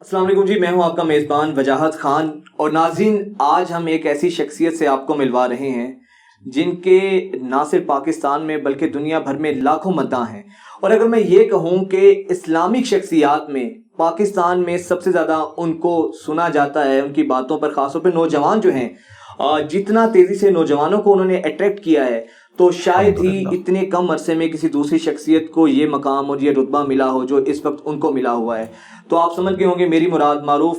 السلام علیکم جی میں ہوں آپ کا میزبان وجاہت خان اور ناظرین، آج ہم ایک ایسی شخصیت سے آپ کو ملوا رہے ہیں جن کے نہ صرف پاکستان میں بلکہ دنیا بھر میں لاکھوں مداح ہیں۔ اور اگر میں یہ کہوں کہ اسلامک شخصیات میں پاکستان میں سب سے زیادہ ان کو سنا جاتا ہے، ان کی باتوں پر خاص طور پہ نوجوان جو ہیں جتنا تیزی سے نوجوانوں کو انہوں نے اٹریکٹ کیا ہے تو شاید ہی اتنے کم عرصے میں کسی دوسری شخصیت کو یہ مقام اور یہ رتبہ ملا ہو جو اس وقت ان کو ملا ہوا ہے۔ تو آپ سمجھ گئے ہوں گے میری مراد معروف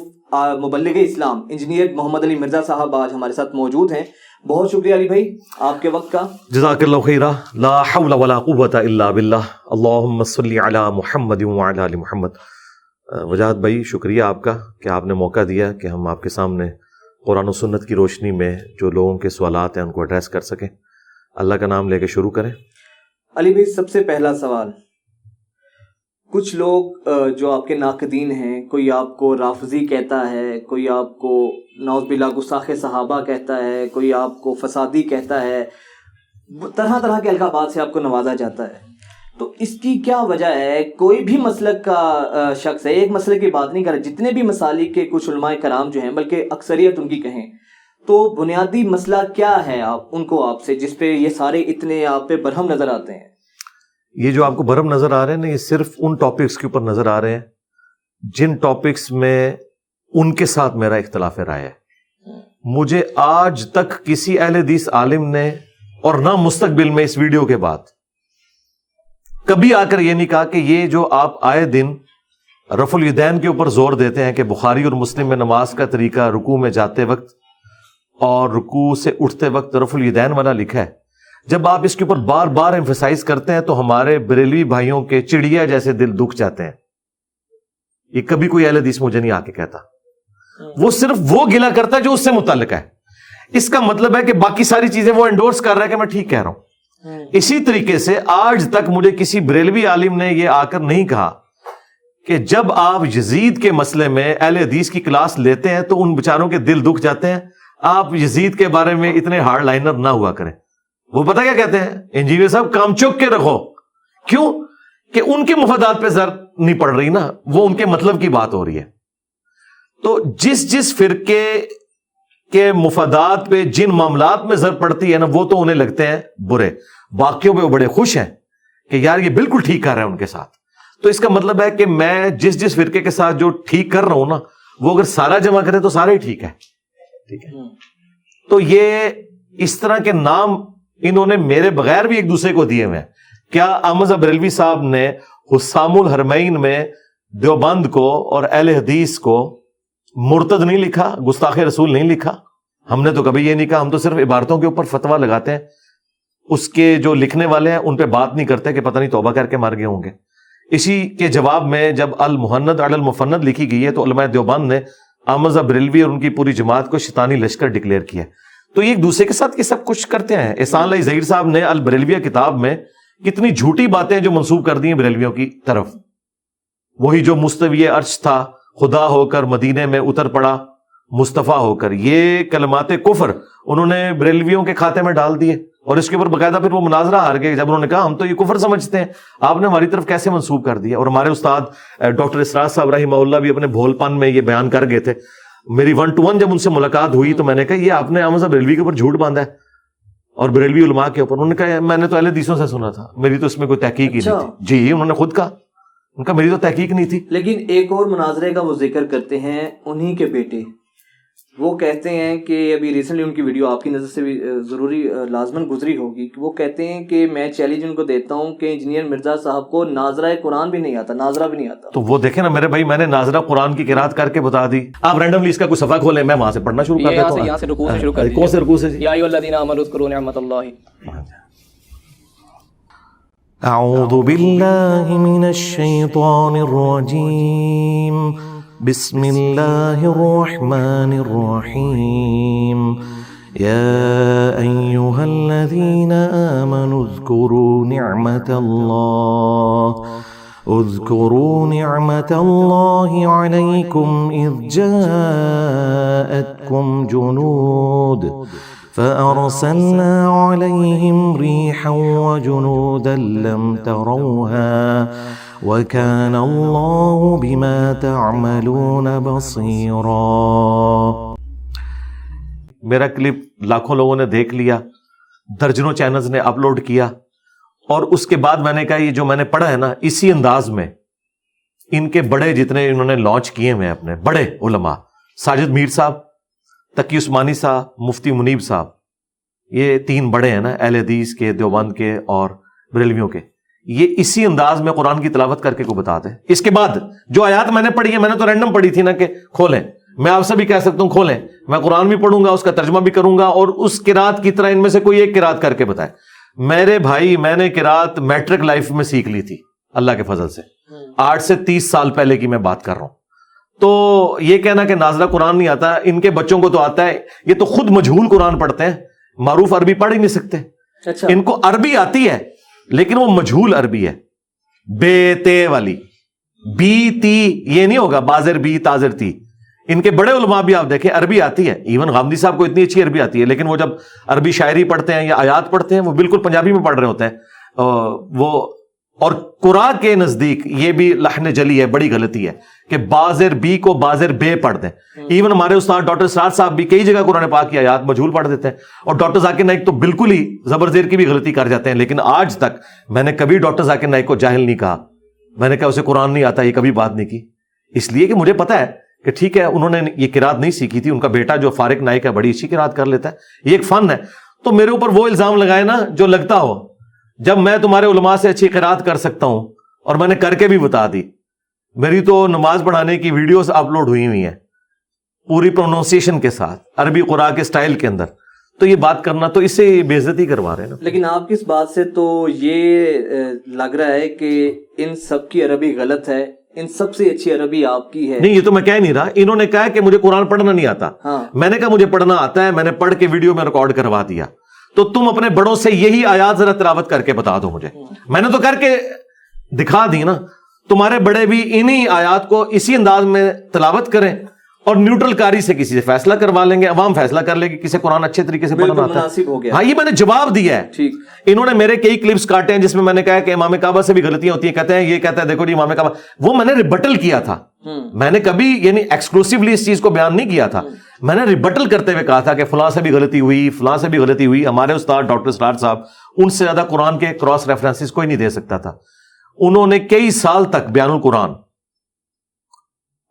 مبلغ اسلام انجینئر محمد علی مرزا صاحب آج ہمارے ساتھ موجود ہیں۔ بہت شکریہ علی بھائی آپ کے وقت کا۔ جزاک اللہ خیرہ۔ لا حول ولا قوت الا باللہ۔ اللہم صلی علی محمد وعلا علی محمد۔ وجاہت بھائی شکریہ آپ کا کہ آپ نے موقع دیا کہ ہم آپ کے سامنے قرآن و سنت کی روشنی میں جو لوگوں کے سوالات ہیں ان کو ایڈریس کر سکیں۔ اللہ کا نام لے کے شروع کریں۔ علی بھائی، سب سے پہلا سوال۔ کچھ لوگ جو آپ کے ناقدین ہیں، کوئی آپ کو رافضی کہتا ہے، کوئی آپ کو نوز بلا گساخ صحابہ کہتا ہے، کوئی آپ کو فسادی کہتا ہے، طرح طرح کے القابات سے آپ کو نوازا جاتا ہے۔ تو اس کی کیا وجہ ہے؟ کوئی بھی مسلک کا شخص ہے، ایک مسئلے کی بات نہیں کر رہا، جتنے بھی مسالک کے، کچھ علماء کرام جو ہیں، بلکہ اکثریت ان کی کہیں۔ تو بنیادی مسئلہ کیا ہے آپ ان کو آپ سے، جس پہ یہ سارے اتنے آپ پہ برہم نظر آتے ہیں؟ یہ جو آپ کو برہم نظر آ رہے ہیں نا، یہ صرف ان ٹاپکس کے اوپر نظر آ رہے ہیں، جن ٹاپکس میں ان کے ساتھ میرا اختلاف رائے ہے۔ مجھے آج تک کسی اہل حدیث عالم نے اور نہ مستقبل میں اس ویڈیو کے بعد کبھی آ کر یہ نہیں کہا کہ یہ جو آپ آئے دن رف الدین کے اوپر زور دیتے ہیں کہ بخاری اور مسلم میں نماز کا طریقہ رکو میں جاتے وقت اور رکو سے اٹھتے وقت رف الدین والا لکھا ہے۔ جب آپ اس کے اوپر بار بار ایمفیسائز کرتے ہیں تو ہمارے بریلوی بھائیوں کے چڑیا جیسے دل دکھ جاتے ہیں۔ یہ کبھی کوئی اہل حدیث مجھے نہیں آ کے کہتا۔ وہ صرف وہ گلا کرتا ہے جو اس سے متعلق ہے۔ اس کا مطلب ہے کہ باقی ساری چیزیں وہ انڈورس کر رہا ہے کہ میں ٹھیک کہہ رہا ہوں۔ اسی طریقے سے آج تک مجھے کسی بریلوی عالم نے یہ آ کر نہیں کہا کہ جب آپ یزید کے مسئلے میں اہل حدیث کی کلاس لیتے ہیں تو ان بچاروں کے دل دکھ جاتے ہیں۔ آپ یزید کے بارے میں اتنے ہارڈ لائنر نہ ہوا کریں۔ وہ پتا کیا کہتے ہیں؟ انجینئر صاحب، کام چک کے رکھو۔ کیوں؟ کہ ان کے مفادات پہ زر نہیں پڑ رہی نا، وہ ان کے مطلب کی بات ہو رہی ہے۔ تو جس جس فرقے کے مفادات پہ، جن معاملات میں زر پڑتی ہے نا، وہ تو انہیں لگتے ہیں برے۔ باقیوں پہ وہ بڑے خوش ہیں کہ یار یہ بالکل ٹھیک کر رہے ہیں ان کے ساتھ۔ تو اس کا مطلب ہے کہ میں جس جس فرقے کے ساتھ جو ٹھیک کر رہا ہوں نا، وہ اگر سارا جمع کرے تو سارا ہی ٹھیک ہے۔ ٹھیک ہے؟ تو یہ اس طرح کے نام انہوں نے میرے بغیر بھی ایک دوسرے کو دیے ہوئے کیا احمد بریلوی صاحب نے حسام الحرمین میں دیوبند کو اور اہل حدیث کو مرتد نہیں لکھا گستاخ رسول نہیں لکھا؟ ہم نے تو کبھی یہ نہیں کہا ہم تو صرف عبارتوں کے اوپر فتوا لگاتے ہیں۔ اس کے جو لکھنے والے ہیں ان پہ بات نہیں کرتے کہ پتہ نہیں توبہ کر کے مار گئے ہوں گے۔ اسی کے جواب میں جب المحند المفند لکھی گئی ہے تو علماء دیوبند نے احمد بریلوی اور ان کی پوری جماعت کو شیطانی لشکر ڈکلیئر کیا تو یہ ایک دوسرے کے ساتھ یہ سب کچھ کرتے ہیں۔ احسان علیہ ظہیر صاحب نے البریلویہ کتاب میں کتنی جھوٹی باتیں جو منسوخ کر دی ہیں بریلویوں کی طرف۔ وہی جو مستوی عرش تھا، خدا ہو کر مدینے میں اتر پڑا، مصطفیٰ ہو کر۔ یہ کلمات کفر انہوں نے بریلویوں کے کھاتے میں ڈال دیے۔ اور اس کے اوپر باقاعدہ پھر وہ مناظرہ ہار گئے جب انہوں نے کہا ہم تو یہ کفر سمجھتے ہیں۔ آپ نے ہماری طرف کیسے منسوخ کر دیا؟ اور ہمارے استاد ڈاکٹر اسراج صاحب رحمہ اللہ بھی اپنے بھول پن میں یہ بیان کر گئے تھے۔ میری ون ٹو ون جب ان سے ملاقات ہوئی تو میں نے کہا یہ آپ نے احمد بریلوی کے اوپر جھوٹ باندھا ہے۔ اور بریلوی علماء کے اوپر۔ انہوں نے کہا میں نے تو اہل دیسوں سے سنا تھا میری تو اس میں کوئی تحقیق ہی نہیں اچھا۔ تھی۔ جی انہوں نے خود کہا۔ ان کا میری تو تحقیق نہیں تھی۔ لیکن ایک اور مناظرے کا وہ ذکر کرتے ہیں انہی کے بیٹے۔ وہ کہتے ہیں کہ ابھی ریسنٹلی ان کی ویڈیو آپ کی نظر سے بھی ضروری لازمن گزری ہوگی کہ وہ کہتے ہیں کہ میں چیلنج ان کو دیتا ہوں کہ انجینئر مرزا صاحب کو ناظرہ قرآن بھی نہیں آتا ناظرہ بھی نہیں آتا۔ تو وہ دیکھیں نا میرے بھائی میں نے ناظرہ قرآن کی قرات کر کے بتا دی۔ آپ رینڈملی اس کا کوئی صفحہ کھولیں میں وہاں سے پڑھنا شروع کر دیتا ہوں۔ یہاں سے رکوع سے شروع کر کون سے رکوع سے جی۔ یا ایھا الذین آمنوا اذکروا نعمت اللہ۔ أعوذ بالله من الشيطان الرجيم بسم الله الرحمن الرحيم. يا أيها الذين آمنوا اذكروا نعمة الله. اذكروا نعمة الله عليكم إذ جاءتكم جنود. فأرسلنا عليهم ريحا وجنودا لم تروها وكان الله بما تعملون بصيرا. میرا کلپ لاکھوں لوگوں نے دیکھ لیا، درجنوں چینلز نے اپلوڈ کیا، اور اس کے بعد میں نے کہا، یہ جو میں نے پڑھا ہے نا، اسی انداز میں ان کے بڑے جتنے انہوں نے لانچ کیے ہوئے اپنے، بڑے علماء، ساجد میر صاحب تقی عثمانی صاحب، مفتی منیب صاحب، یہ تین بڑے ہیں نا، اہل حدیث کے، دیوبند کے اور بریلویوں کے۔ یہ اسی انداز میں قرآن کی تلاوت کر کے کو بتاتے ہیں۔ اس کے بعد جو آیات میں نے پڑھی ہے میں نے تو رینڈم پڑھی تھی نا کہ کھولیں۔ میں آپ سے بھی کہہ سکتا ہوں کھولیں۔ میں قرآن بھی پڑھوں گا، اس کا ترجمہ بھی کروں گا اور اس کراط کی طرح ان میں سے کوئی ایک کراط کر کے بتائے میرے بھائی، میں نے کراط میٹرک لائف میں سیکھ لی تھی، اللہ کے فضل سے۔ آٹھ سے تیس سال پہلے کی میں بات کر رہا ہوں۔ تو یہ کہنا کہ نازلہ قرآن نہیں آتا ان کے بچوں کو تو آتا ہے۔ یہ تو خود مجھول قرآن پڑھتے ہیں۔ معروف عربی پڑھ ہی نہیں سکتے۔ اچھا۔ ان کو عربی آتی ہے لیکن وہ مجھول عربی ہے۔ بے تے والی۔ بی تی یہ نہیں ہوگا بازر بی تازر تی۔ ان کے بڑے علماء بھی آپ دیکھیں عربی آتی ہے۔ ایون غامدی صاحب کو اتنی اچھی عربی آتی ہے لیکن وہ جب عربی شاعری پڑھتے ہیں یا آیات پڑھتے ہیں وہ بالکل پنجابی میں پڑھ رہے ہوتے ہیں۔ وہ اور قرآن کے نزدیک یہ بھی لحن جلی ہے، بڑی غلطی ہے کہ بازر بی کو بازر بے پڑھ دیں۔ ایون ہمارے استاد ڈاکٹر سرار صاحب بھی کئی جگہ قرآن پاک کی آیات مجھول پڑھ دیتے ہیں۔ اور ڈاکٹر ذاکر نائک تو بالکل ہی زبر زیر کی بھی غلطی کر جاتے ہیں، لیکن آج تک میں نے کبھی ڈاکٹر ذاکر نائک کو جاہل نہیں کہا۔ میں نے کہا اسے قرآن نہیں آتا، یہ کبھی بات نہیں کی۔ اس لیے کہ مجھے پتا ہے کہ ٹھیک ہے، انہوں نے یہ کراط نہیں سیکھی تھی، ان کا بیٹا جو فارق نائک ہے، بڑی اچھی کراط کر لیتا ہے۔ یہ ایک فن ہے۔ تو میرے اوپر وہ الزام لگائے نا جو لگتا ہو۔ جب میں تمہارے علماء سے اچھی قرات کر سکتا ہوں اور میں نے کر کے بھی بتا دی میری تو نماز پڑھانے کی ویڈیوز اپلوڈ ہوئی ہوئی ہیں پوری پروننسیشن کے ساتھ عربی قرآن کے سٹائل کے اندر۔ تو یہ بات کرنا تو اس سے بے عزتی کروا رہے ہیں نا۔ لیکن آپ کی اس بات سے تو یہ لگ رہا ہے کہ ان سب کی عربی غلط ہے ان سب سے اچھی عربی آپ کی ہے۔ نہیں یہ تو میں کہہ نہیں رہا۔ انہوں نے کہا کہ مجھے قرآن پڑھنا نہیں آتا۔ ہاں۔ میں نے کہا مجھے پڑھنا آتا ہے میں نے پڑھ کے ویڈیو میں ریکارڈ کروا دیا۔ تو تم اپنے بڑوں سے یہی آیات ذرا تلاوت کر کے بتا دو مجھے۔ میں نے تو کر کے دکھا دی نا۔ تمہارے بڑے بھی انہی آیات کو اسی انداز میں تلاوت کریں اور نیوٹرل کاری سے کسی سے فیصلہ کروا لیں گے عوام فیصلہ کر لے گی کسی قرآن اچھے طریقے سے پڑھنا آتا ہے۔ ہاں یہ میں نے جواب دیا ہے۔ انہوں نے میرے کئی کلپس کاٹے ہیں جس میں میں نے کہا کہ امام کعبہ سے بھی غلطیاں ہوتی ہیں کہتے ہیں یہ کہتا ہے دیکھو جی امام کعبہ۔ وہ میں نے ریبٹل کیا تھا۔ میں نے کبھی یعنی ایکسکلوسively اس چیز کو بیان نہیں کیا تھا۔ میں نے ریبٹل کرتے ہوئے کہا تھا کہ فلاں سے بھی غلطی ہوئی، فلاں سے بھی غلطی ہوئی، ہمارے استاد ڈاکٹر سرار صاحب ان سے زیادہ قرآن کے کراس ریفرنسز کوئی نہیں دے سکتا تھا۔ انہوں نے کئی سال تک بیان القرآن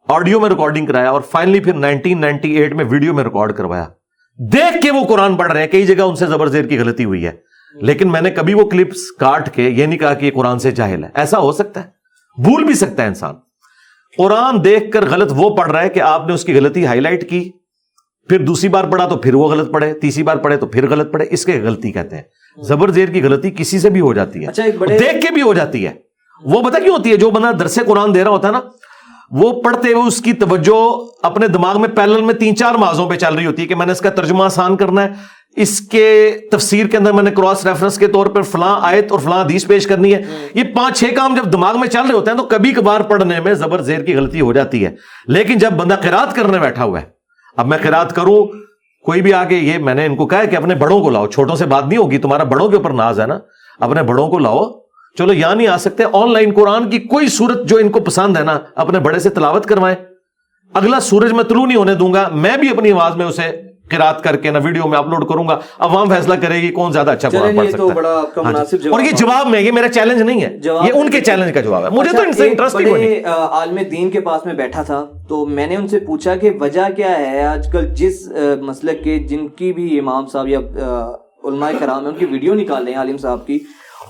آڈیو میں ریکارڈنگ کرایا اور فائنلی پھر 1998 میں ویڈیو میں ریکارڈ کروایا۔ دیکھ کے وہ قرآن پڑھ رہے ہیں، کئی جگہ ان سے زبر زیر کی غلطی ہوئی ہے۔ لیکن میں نے کبھی وہ کلپس کاٹ کے یہ نہیں کہا کہ یہ قرآن سے جاہل ہے۔ ایسا ہو سکتا ہے۔ بھول بھی سکتا ہے انسان۔ قرآن دیکھ کر غلط وہ پڑھ رہا ہے کہ آپ نے اس کی غلطی ہائی لائٹ کی۔ پھر دوسری بار پڑھا تو پھر وہ غلط پڑھے تیسری بار پڑھے تو پھر غلط پڑھے اس کے غلطی کہتے ہیں۔ زبر زیر کی غلطی کسی سے بھی ہو جاتی ہے۔ اچھا دیکھ کے بھی ہو جاتی ہے۔ وہ پتا کیوں ہوتی ہے؟ جو بندہ درس قرآن دے رہا ہوتا ہے نا وہ پڑھتے ہوئے اس کی توجہ اپنے دماغ میں پیرل میں تین چار مازوں پہ چل رہی ہوتی ہے کہ میں نے اس کا ترجمہ آسان کرنا ہے۔ اس کے تفسیر کے اندر میں نے کراس ریفرنس کے طور پر فلاں آیت اور فلاں حدیث پیش کرنی ہے۔ یہ پانچ چھ کام جب دماغ میں چل رہے ہوتے ہیں تو کبھی کبھار پڑھنے میں زبر زیر کی غلطی ہو جاتی ہے۔ لیکن جب بندہ قرات کرنے بیٹھا ہوا ہے اب میں قرات کروں، کوئی بھی آگے یہ میں نے ان کو کہا کہ اپنے بڑوں کو لاؤ، چھوٹوں سے بات نہیں ہوگی، تمہارا بڑوں کے اوپر ناز ہے نا، اپنے بڑوں کو لاؤ۔ چلو یہاں نہیں آ سکتے، آن لائن قرآن کی کوئی صورت جو ان کو پسند ہے نا، اپنے بڑے سے تلاوت کروائیں۔ اگلا سورج میں طلوع نہیں ہونے دوں گا، میں بھی اپنی آواز میں اسے قرات کر کے نا ویڈیو میں اپلوڈ کروں گا۔ عوام فیصلہ کرے گی کون زیادہ اچھا قرآن پڑھ سکتا ہے۔ ہاں جی۔ اور یہ جواب میں یہ میرا چیلنج نہیں ہے۔ یہ ان کے چیلنج کا جواب ہے۔ مجھے تو ان سے انٹرسٹ نہیں۔ عالم دین کے پاس میں بیٹھا تھا تو میں نے ان سے پوچھا کہ وجہ کیا ہے آج کل جس مسلک کے جن کی بھی امام صاحب یا علماء کرام ہیں ان کی ویڈیو نکال رہے ہیں عالم صاحب کی۔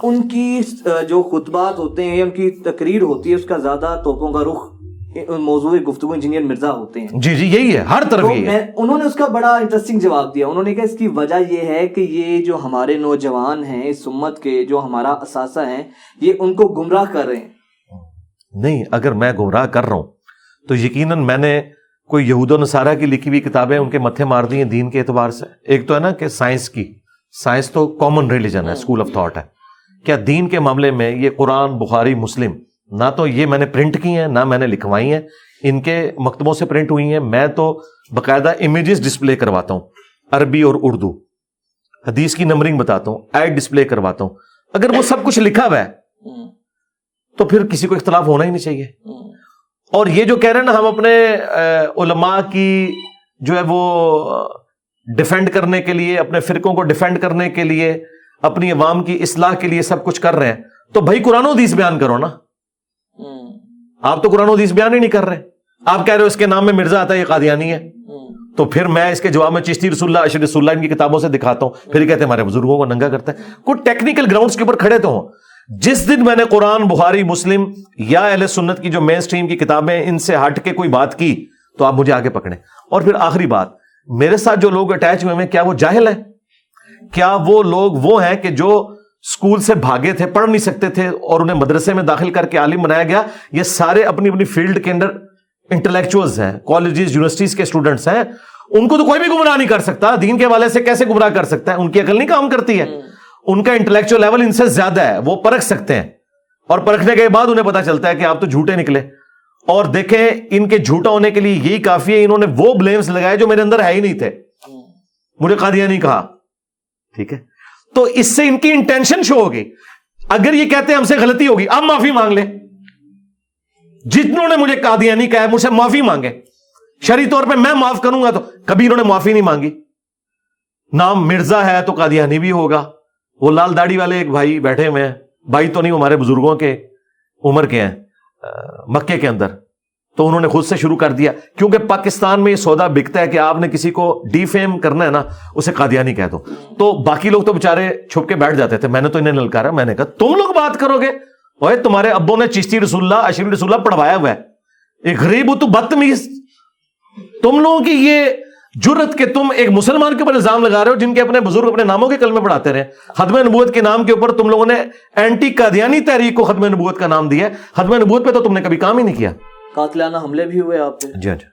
ان کی جو خطبات ہوتے ہیں ان کی تقریر ہوتی ہے اس کا زیادہ توپوں کا رخ موضوع گفتگو انجینئر مرزا ہوتے ہیں۔ جی جی یہی ہے ہر طرف یہی ہے۔ انہوں نے اس کا بڑا انٹرسٹنگ جواب دیا۔ انہوں نے کہا اس کی وجہ یہ ہے کہ یہ جو ہمارے نوجوان ہیں اس امت کے جو ہمارا اثاثہ ہیں یہ ان کو گمراہ کر رہے ہیں۔ نہیں اگر میں گمراہ کر رہا ہوں تو یقیناً میں نے کوئی یہود و نصارہ کی لکھی ہوئی کتابیں ان کے متھے مار دی ہیں دین کے اعتبار سے۔ ایک تو ہے نا کہ سائنس کی سائنس تو کامن ریلیجن ہے اسکول آف تھاٹ ہے۔ کیا دین کے معاملے میں یہ قرآن بخاری مسلم نہ تو یہ میں نے پرنٹ کی ہیں، نہ میں نے لکھوائی ہیں۔ ان کے مکتبوں سے پرنٹ ہوئی ہیں۔ میں تو باقاعدہ امیجز ڈسپلے کرواتا ہوں، عربی اور اردو۔ حدیث کی نمبرنگ بتاتا ہوں ایڈ ڈسپلے کرواتا ہوں۔ اگر وہ سب کچھ لکھا ہوا ہے، تو پھر کسی کو اختلاف ہونا ہی نہیں چاہیے۔ اور یہ جو کہہ رہے ہیں نا، ہم اپنے علماء کی جو ہے وہ ڈیفینڈ کرنے کے لیے، اپنے فرقوں کو ڈیفینڈ کرنے کے لیے، اپنی عوام کی اصلاح کے لیے سب کچھ کر رہے ہیں۔ تو بھائی قرآن و حدیث بیان کرو نا۔ آپ تو قرآن حدیث بیان ہی نہیں کر رہے۔ آپ کہہ رہے ہو اس کے نام میں مرزا آتا ہے یہ قادیانی ہے۔ تو پھر میں اس کے جواب میں چشتی رسول اللہ اشر رسول اللہ ان کی کتابوں سے دکھاتا ہوں۔ پھر کہتے ہیں ہمارے بزرگوں کو ننگا کرتا ہے۔ کوئی ٹیکنیکل گراؤنڈز کے اوپر کھڑے تو ہوں۔ جس دن میں نے قرآن بخاری مسلم یا اہل سنت کی جو مین سٹریم کی کتابیں ان سے ہٹ کے کوئی بات کی تو آپ مجھے آگے پکڑیں۔ اور پھر آخری بات میرے ساتھ جو لوگ اٹیچ ہوئے ہیں کیا وہ جاہل ہیں؟ کیا وہ لوگ وہ ہیں کہ جو اسکول سے بھاگے تھے پڑھ نہیں سکتے تھے اور انہیں مدرسے میں داخل کر کے عالم بنایا گیا۔ یہ سارے اپنی اپنی فیلڈ کے اندر انٹلیکچوئلز ہیں کالجز یونیورسٹیز کے اسٹوڈنٹس ہیں۔ ان کو تو کوئی بھی گمراہ نہیں کر سکتا دین کے حوالے سے کیسے گمراہ کر سکتا ہے؟ ان کی عقل نہیں کام کرتی ہے۔ ان کا انٹلیکچوئل لیول ان سے زیادہ ہے وہ پرکھ سکتے ہیں۔ اور پرکھنے کے بعد انہیں پتا چلتا ہے کہ آپ تو جھوٹے نکلے۔ اور دیکھیں ان کے جھوٹا ہونے کے لیے یہی کافی ہے انہوں نے وہ بلیمز لگائے جو میرے اندر ہے ہی نہیں تھے۔ مجھے قادیانی نہیں کہا۔ ٹھیک ہے۔ تو اس سے ان کی انٹینشن شو ہوگی۔ اگر یہ کہتے ہیں ہم سے غلطی ہوگی اب معافی مانگ لیں۔ جتنوں نے مجھے قادیانی کہا ہے، مجھ سے معافی مانگے شری طور پہ میں معاف کروں گا تو کبھی انہوں نے معافی نہیں مانگی۔ نام مرزا ہے تو قادیانی بھی ہوگا۔ وہ لال داڑھی والے ایک بھائی بیٹھے ہوئے ہیں۔ بھائی تو نہیں ہمارے بزرگوں کے، عمر کے ہیں مکے کے اندر۔ تو انہوں نے خود سے شروع کر دیا۔ کیونکہ پاکستان میں یہ سودا بکتا ہے کہ آپ نے کسی کو ڈی فیم کرنا ہے نا، اسے قادیانی کہہ دو۔ تو باقی لوگ تو بےچارے چھپ کے بیٹھ جاتے تھے۔ میں نے تو انہیں نلکارا میں نے کہا، تم لوگ بات کرو گے۔ اوے تمہارے ابوں نے چشتی رسول اللہ، اشری رسول اللہ پڑھوایا ہوا ہے۔ ایک غریب ہو تو بدتمیز۔ تم لوگوں کی یہ جرت کہ تم ایک مسلمان کے اوپر الزام لگا رہے ہو، جن کے اپنے بزرگ اپنے ناموں کے کلمے پڑھاتے رہے۔ ختم نبوت کے نام کے اوپر تم لوگوں نے اینٹی قادیانی تحریک کو ختم نبوت کا نام دیا ہے۔ ختم نبوت پہ تو تم نے کبھی کام ہی نہیں کیا۔ قاتلانہ حملے بھی ہوئے آپ پہ جی جی۔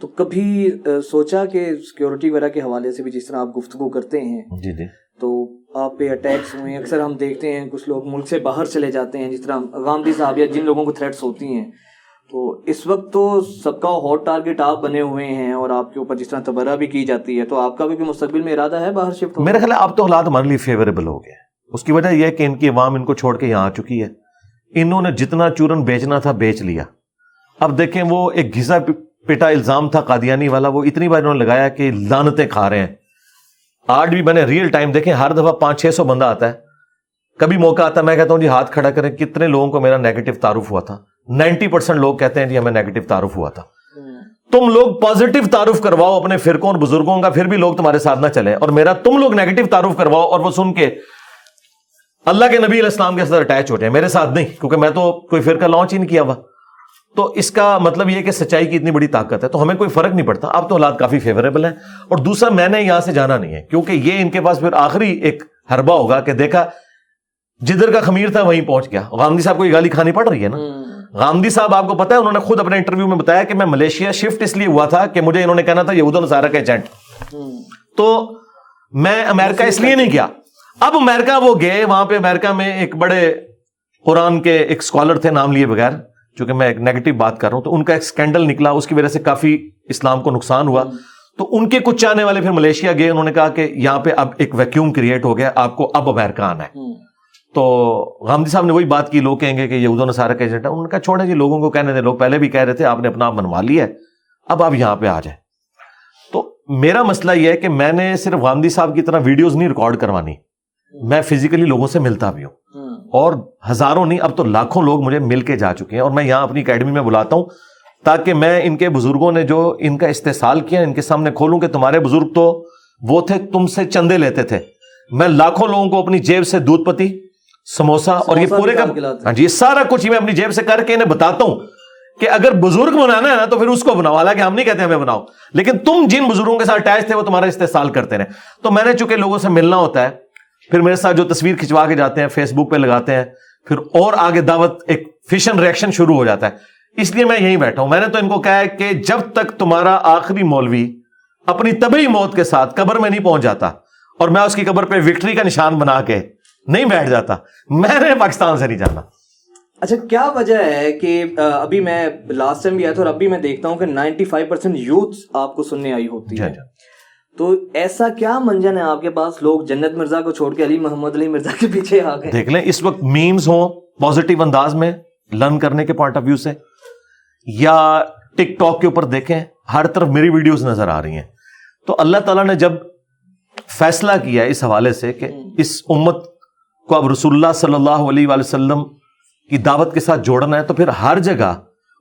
تو کبھی سوچا کہ سیکورٹی وغیرہ کے حوالے سے بھی جس طرح آپ گفتگو کرتے ہیں جی جی۔ تو آپ پہ اٹیکس ہوئے ہیں اکثر ہم دیکھتے ہیں کچھ لوگ ملک سے باہر چلے جاتے ہیں جس طرح غامدی صاحب یا جن لوگوں کو تھریٹس ہوتی ہیں۔ تو اس وقت تو سب کا ہاٹ ٹارگیٹ آپ بنے ہوئے ہیں اور آپ کے اوپر جس طرح تبرہ بھی کی جاتی ہے تو آپ کا بھی مستقبل میں ارادہ ہے باہر شفٹ میرا خیال ہے اب تو حالات ہمارے لیے فیوریبل ہو گئے اس کی وجہ یہ ہے کہ ان کی عوام ان کو چھوڑ کے یہاں آ چکی ہے۔ انہوں نے جتنا چورن بیچنا تھا بیچ لیا۔ اب دیکھیں وہ ایک گھسا پٹا الزام تھا قادیانی والا، وہ اتنی بار انہوں نے لگایا کہ لانتیں کھا رہے ہیں۔ آج بھی بنے ریئل ٹائم دیکھیں ہر دفعہ پانچ چھ سو بندہ آتا ہے۔ کبھی موقع آتا ہے، میں کہتا ہوں جی ہاتھ کھڑا کریں، کتنے لوگوں کو میرا نیگیٹو تعارف ہوا تھا۔ نائنٹی پرسینٹ لوگ کہتے ہیں جی ہمیں نیگیٹو تعارف ہوا تھا۔ تم لوگ پازیٹو تعارف کرواؤ اپنے فرقوں اور بزرگوں کا، پھر بھی لوگ تمہارے ساتھ نہ چلیں۔ اور میرا تم لوگ نیگیٹو تعارف کرواؤ اور وہ سن کے اللہ کے نبی علیہ السلام کے ساتھ اٹیچ ہو جائیں۔ میرے ساتھ نہیں، کیونکہ میں تو کوئی فرقہ لانچ ہی نہیں کیا ہوا۔ تو اس کا مطلب یہ کہ سچائی کی اتنی بڑی طاقت ہے تو ہمیں کوئی فرق نہیں پڑتا۔ اب تو حالات کافی فیوریبل ہیں۔ اور دوسرا میں نے یہاں سے جانا نہیں ہے کیونکہ یہ ان کے پاس پھر آخری ایک حربہ ہوگا کہ دیکھا جدھر کا خمیر تھا وہیں پہنچ گیا۔ غامدی صاحب کو یہ گالی کھانی پڑ رہی ہے نا؟ غامدی صاحب آپ کو پتا ہے انہوں نے خود اپنے انٹرویو میں بتایا کہ میں ملیشیا شفٹ اس لیے ہوا تھا کہ مجھے انہوں نے کہنا تھا یہود نصارہ کا ایجنٹ تو میں امریکہ اس لیے نہیں گیا۔ اب امریکہ وہ گئے وہاں پہ امریکہ میں ایک بڑے قرآن کے ایک اسکالر تھے نام لیے بغیر۔ چونکہ میں ایک نیگیٹو بات کر رہا ہوں تو ان کا ایک اسکینڈل نکلا اس کی وجہ سے کافی اسلام کو نقصان ہوا۔ تو ان کے کچھ چاہنے والے پھر ملیشیا گئے انہوں نے کہا کہ یہاں پہ اب ایک ویکیوم کریٹ ہو گیا آپ کو اب امریکہ آنا ہے۔ تو غامدی صاحب نے وہی بات کی لوگ کہیں گے کہ یہود و نصارہ کا ایجنٹ ہے انہوں نے کہا چھوڑے جی لوگوں کو کہنے دے لوگ پہلے بھی کہہ رہے تھے آپ نے اپنا آپ منوا لیا ہے۔ اب آپ یہاں پہ آ جائیں۔ تو میرا مسئلہ یہ ہے کہ میں نے صرف غامدی صاحب کی طرح ویڈیوز نہیں ریکارڈ کروانی۔ میں فزیکلی لوگوں سے ملتا بھی ہوں۔ اور ہزاروں نہیں اب تو لاکھوں لوگ مجھے مل کے جا چکے ہیں اور میں یہاں اپنی اکیڈمی میں بلاتا ہوں تاکہ میں ان کے بزرگوں نے جو ان کا استحصال کیا ان کے سامنے کھولوں کہ تمہارے بزرگ تو وہ تھے تم سے چندے لیتے تھے۔ میں لاکھوں لوگوں کو اپنی جیب سے دودھ پتی سموسا اور یہ پورے کا۔ ہاں جی یہ سارا کچھ میں اپنی جیب سے کر کے انہیں بتاتا ہوں کہ اگر بزرگ بنانا ہے نا تو پھر اس کو بناؤ۔ حالانکہ ہم نہیں کہتے ہمیں بناؤ لیکن تم جن بزرگوں کے ساتھ اٹیچ تھے وہ تمہارا استحصال کرتے رہے۔ تو میں نے چونکہ لوگوں سے ملنا ہوتا ہے پھر میرے ساتھ جو تصویر کھنچوا کے جاتے ہیں فیس بک پہ لگاتے ہیں پھر اور آگے دعوت ایک فیشن ریئیکشن شروع ہو جاتا ہے۔ اس لیے میں یہیں بیٹھا ہوں۔ میں نے تو ان کو کہا ہے کہ جب تک تمہارا آخری مولوی اپنی طبی موت کے ساتھ قبر میں نہیں پہنچ جاتا اور میں اس کی قبر پہ وکٹری کا نشان بنا کے نہیں بیٹھ جاتا میں نے پاکستان سے نہیں جانا۔ اچھا کیا وجہ ہے کہ ابھی میں لاسٹ ٹائم بھی آیا تھا اور ابھی میں دیکھتا ہوں کہ نائنٹی فائیو پرسینٹ یوتھ آپ کو سننے آئی ہوتی ہے۔ تو ایسا کیا منجن ہے آپ کے پاس؟ لوگ جنت مرزا کو چھوڑ کے علی محمد علی مرزا کے پیچھے آ گئے۔ دیکھ لیں، اس وقت میمز ہوں پازیٹیو انداز میں لرن کرنے کے پوائنٹ آف ویو سے، یا ٹک ٹاک کے اوپر دیکھیں، ہر طرف میری ویڈیوز نظر آ رہی ہیں۔ تو اللہ تعالیٰ نے جب فیصلہ کیا اس حوالے سے کہ اس امت کو اب رسول اللہ صلی اللہ علیہ وآلہ وسلم کی دعوت کے ساتھ جوڑنا ہے، تو پھر ہر جگہ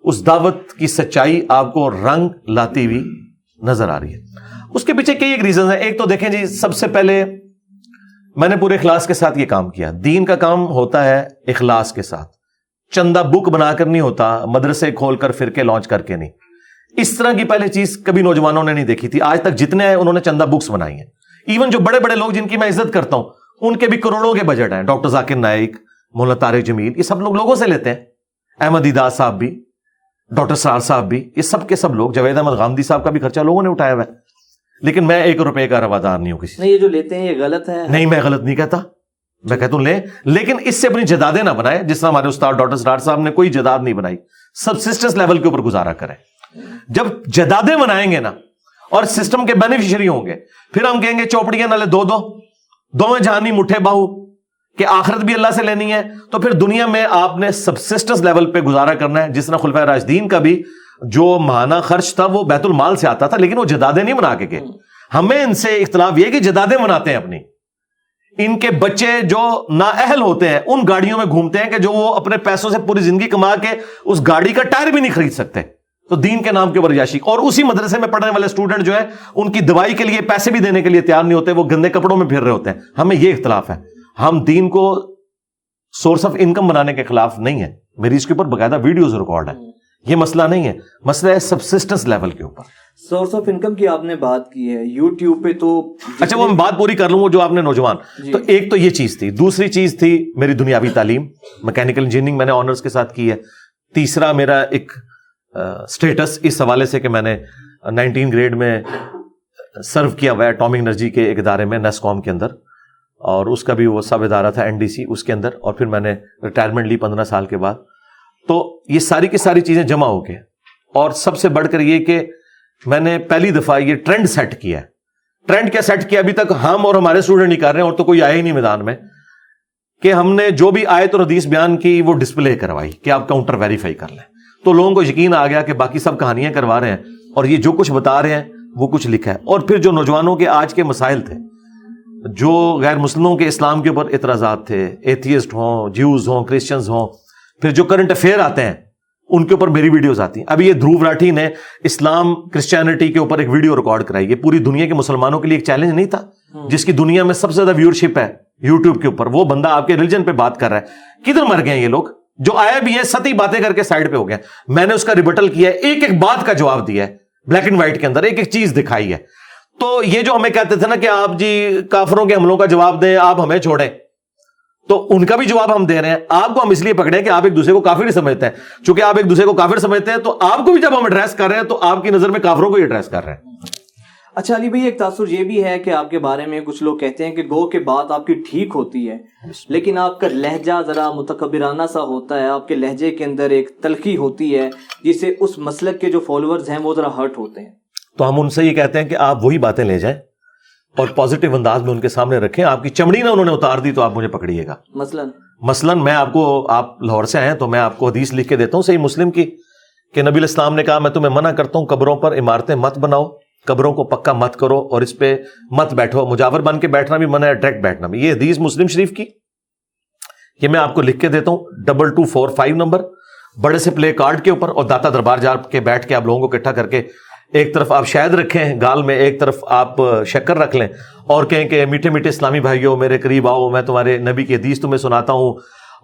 اس دعوت کی سچائی آپ کو رنگ لاتی ہوئی نظر آ رہی ہے۔ اس کے پیچھے کئی ایک ریزنز ہیں۔ ایک تو دیکھیں جی سب سے پہلے میں نے پورے اخلاص کے ساتھ یہ کام کیا۔ دین کا کام ہوتا ہے اخلاص کے ساتھ۔ چندہ بک بنا کر نہیں ہوتا، مدرسے کھول کر فرقے لانچ کر کے نہیں۔ اس طرح کی پہلے چیز کبھی نوجوانوں نے نہیں دیکھی تھی۔ آج تک جتنے ہیں، انہوں نے چندہ بکس بنائی ہیں۔ ایون جو بڑے بڑے لوگ جن کی میں عزت کرتا ہوں، ان کے بھی کروڑوں کے بجٹ ہیں۔ ڈاکٹر ذاکر نائک مولانا طارق جمیل یہ سب لوگ لوگوں سے لیتے ہیں۔ احمد اداس صاحب بھی ڈاکٹر سرار صاحب بھی، یہ سب کے سب لوگ جوید احمد غامدی صاحب کا بھی خرچہ لوگوں نے اٹھایا ہوا ہے۔ لیکن میں ایک روپے کا روادار نہیں ہوں کسی نہیں یہ جو لیتے ہیں یہ غلط ہے نہیں میں غلط نہیں کہتا۔ میں کہتا ہوں لیں۔ لیکن اس سے اپنی جدادیں نہ بنائے جس طرح ہمارے استاد ڈاکٹر سرار صاحب نے کوئی جداد نہیں بنائی۔ سبسسٹنس لیول کے اوپر گزارا کریں۔ جب جدادیں بنائیں گے نا اور سسٹم کے بینیفیشری ہوں گے پھر ہم کہیں گے چوپڑیاں نالے دو دو دو۔ میں جہانی مٹھے باہو کہ آخرت بھی اللہ سے لینی ہے۔ تو پھر دنیا میں آپ نے سبسسٹنس لیول پہ گزارا کرنا ہے جس طرح خلفۂ راجدین کا بھی جو ماہانہ خرچ تھا وہ بیت المال سے آتا تھا، لیکن وہ جدادیں نہیں بنا کے گئے۔ ہمیں ان سے اختلاف یہ کہ جدادیں بناتے ہیں اپنی۔ ان کے بچے جو نااہل ہوتے ہیں، ان گاڑیوں میں گھومتے ہیں کہ جو وہ اپنے پیسوں سے پوری زندگی کما کے اس گاڑی کا ٹائر بھی نہیں خرید سکتے۔ تو دین کے نام کے اوپر یاشی اور اسی مدرسے میں پڑھنے والے اسٹوڈنٹ جو ہے ان کی دوائی کے لیے پیسے بھی دینے کے لیے تیار نہیں ہوتے، وہ گندے کپڑوں میں پھر رہے ہوتے ہیں۔ ہمیں یہ اختلاف ہے۔ ہم دین کو سورس آف انکم بنانے کے خلاف نہیں ہے میری اس کے اوپر باقاعدہ ویڈیوز ریکارڈ ہے یہ مسئلہ نہیں ہے مسئلہ ہے سبسسٹنس لیول کے اوپر۔ سورس آف انکم کی آپ نے بات کی ہے یوٹیوب پہ تو اچھا وہ میں بات پوری کر لوں وہ جو آپ نے نوجوان۔ جی۔ تو ایک تو یہ چیز تھی دوسری چیز تھی میری دنیاوی تعلیم۔ میکینیکل انجینئرنگ میں نے آنرز کے ساتھ کی ہے۔ تیسرا میرا ایک اسٹیٹس اس حوالے سے کہ میں نے نائنٹین گریڈ میں سرو کیا ہوا ہے اٹامک انرجی کے ایک ادارے میں نیس کام کے اندر۔ اور اس کا بھی وہ سب ادارہ تھا این ڈی سی اس کے اندر۔ اور پھر میں نے ریٹائرمنٹ لی پندرہ سال کے بعد۔ تو یہ ساری کی ساری چیزیں جمع ہو کے اور سب سے بڑھ کر یہ کہ میں نے پہلی دفعہ یہ ٹرینڈ سیٹ کیا ہے۔ ٹرینڈ کیا سیٹ کیا؟ ابھی تک ہم اور ہمارے اسٹوڈنٹ نہیں کر رہے ہیں اور تو کوئی آیا ہی نہیں میدان میں۔ کہ ہم نے جو بھی آیت اور حدیث بیان کی وہ ڈسپلے کروائی کہ آپ کاؤنٹر ویریفائی کر لیں۔ تو لوگوں کو یقین آ گیا کہ باقی سب کہانیاں کروا رہے ہیں اور یہ جو کچھ بتا رہے ہیں وہ کچھ لکھا ہے۔ اور پھر جو نوجوانوں کے آج کے مسائل تھے، جو غیر مسلموں کے اسلام کے اوپر اعتراضات تھے ایتھیسٹ ہوں جیوز ہوں کرسچنز ہوں پھر جو کرنٹ افیئر آتے ہیں ان کے اوپر میری ویڈیوز آتی ہیں۔ ابھی یہ دھروو راٹھی نے اسلام کرسچینٹی کے اوپر ایک ویڈیو ریکارڈ کرائی۔ یہ پوری دنیا کے مسلمانوں کے لیے ایک چیلنج نہیں تھا جس کی دنیا میں سب سے زیادہ ویورشپ ہے یوٹیوب کے اوپر۔ وہ بندہ آپ کے ریلیجن پہ بات کر رہا ہے۔ کدھر مر گئے ہیں یہ لوگ؟ جو آئے بھی ہیں ستی باتیں کر کے سائڈ پہ ہو گئے میں نے اس کا ریبٹل کیا ہے۔ ایک ایک بات کا جواب دیا ہے۔ بلیک اینڈ وائٹ کے اندر ایک ایک چیز دکھائی ہے۔ تو یہ جو ہمیں کہتے تھے نا کہ آپ جی کافروں کے حملوں کا جواب دیں آپ ہمیں چھوڑیں۔ تو ان کا بھی جواب ہم دے رہے ہیں۔ آپ کو ہم اس لیے پکڑے کہ آپ ایک دوسرے کو کافر ہی سمجھتے۔ ہیں چونکہ آپ ایک دوسرے کو کافر سمجھتے ہیں تو آپ کو بھی جب ہم ایڈریس کر رہے ہیں تو آپ کی نظر میں کافروں کو ہی ایڈریس کر رہے ہیں۔ اچھا علی بھائی ایک تاثر یہ بھی ہے کہ آپ کے بارے میں کچھ لوگ کہتے ہیں کہ گو کے بات آپ کی ٹھیک ہوتی ہے۔ لیکن آپ کا لہجہ ذرا متکبرانہ سا ہوتا ہے آپ کے لہجے کے اندر ایک تلخی ہوتی ہے جس سے اس مسلک کے جو فالوورز ہیں وہ ذرا ہرٹ ہوتے ہیں۔ تو ہم ان سے یہ کہتے ہیں کہ آپ وہی باتیں لے جائیں۔ اور پازیٹو انداز میں ان کے سامنے رکھیں۔ آپ کی چمڑی نہ انہوں نے اتار دی تو آپ مجھے پکڑیے گا۔ مثلا۔ مثلا میں آپ کو آپ لاہور سے آئے ہیں تو میں آپ کو حدیث لکھ کے دیتا ہوں صحیح مسلم کی کہ نبی الاسلام نے کہا میں تمہیں منع کرتا ہوں قبروں پر عمارتیں مت بناؤ قبروں کو پکا مت کرو اور اس پہ مت بیٹھو۔ مجاور بن کے بیٹھنا بھی منع ہے ڈائریکٹ بیٹھنا بھی۔ یہ حدیث مسلم شریف کی۔ یہ میں آپ کو لکھ کے دیتا ہوں۔ Double two four five number. بڑے سے پلے کارڈ کے اوپر اور داتا دربار جا کے بیٹھ کے آپ لوگوں کو اکٹھا کر کے ایک طرف آپ شاید رکھیں، گال میں ایک طرف آپ شکر رکھ لیں اور کہیں کہ میٹھے میٹھے اسلامی بھائیوں، میرے قریب آؤ، میں تمہارے نبی کی حدیث تمہیں سناتا ہوں۔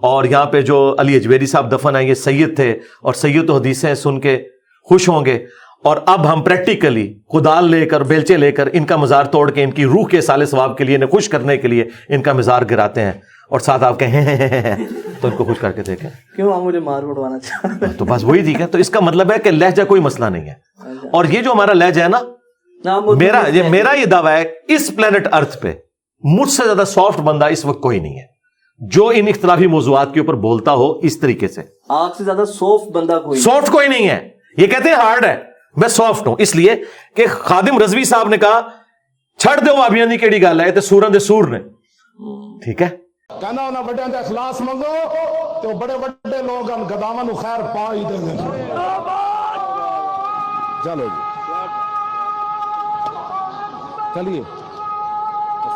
اور یہاں پہ جو علی اجویری صاحب دفن ہیں یہ سید تھے اور سید و حدیثیں سن کے خوش ہوں گے۔ اور اب ہم پریکٹیکلی کدال لے کر بیلچے لے کر ان کا مزار توڑ کے ان کی روح کے سال ثواب کے لیے انہیں خوش کرنے کے لیے ان کا مزار گراتے ہیں۔ اور ساتھ آپ کہیں تو ان کو خوش کر کے دیکھیں۔ کیوں آپ مجھے مار اڑوانا چاہتے تو بس وہی ٹھیک ہے۔ تو اس کا مطلب ہے کہ لہجہ کوئی مسئلہ نہیں ہے۔ اور یہ جو ہمارا لہجہ ہے نا میرا یہ میرا یہ دعویٰ ہے اس پلانٹ ارتھ پہ مجھ سے زیادہ سافٹ بندہ اس وقت کوئی نہیں ہے۔ جو ان اختلافی موضوعات کے اوپر بولتا ہو اس طریقے سے۔ آپ سے زیادہ سوفٹ بندہ کوئی سافٹ کوئی نہیں ہے۔ یہ کہتے ہیں ہارڈ ہے۔ میں سافٹ ہوں۔ اس لیے کہ خادم رضوی صاحب نے کہا، چھڑ دو وابیاں دی، کیڑی گل ہے؟ تے سوراں دے سور نے۔ ٹھیک ہے؟ کہنا انہاں بڑے دے اخلاص منگو تو بڑے بڑے لوگ ہم گداواں نو خیر پا ہی دیں چلو جی۔ چلیے۔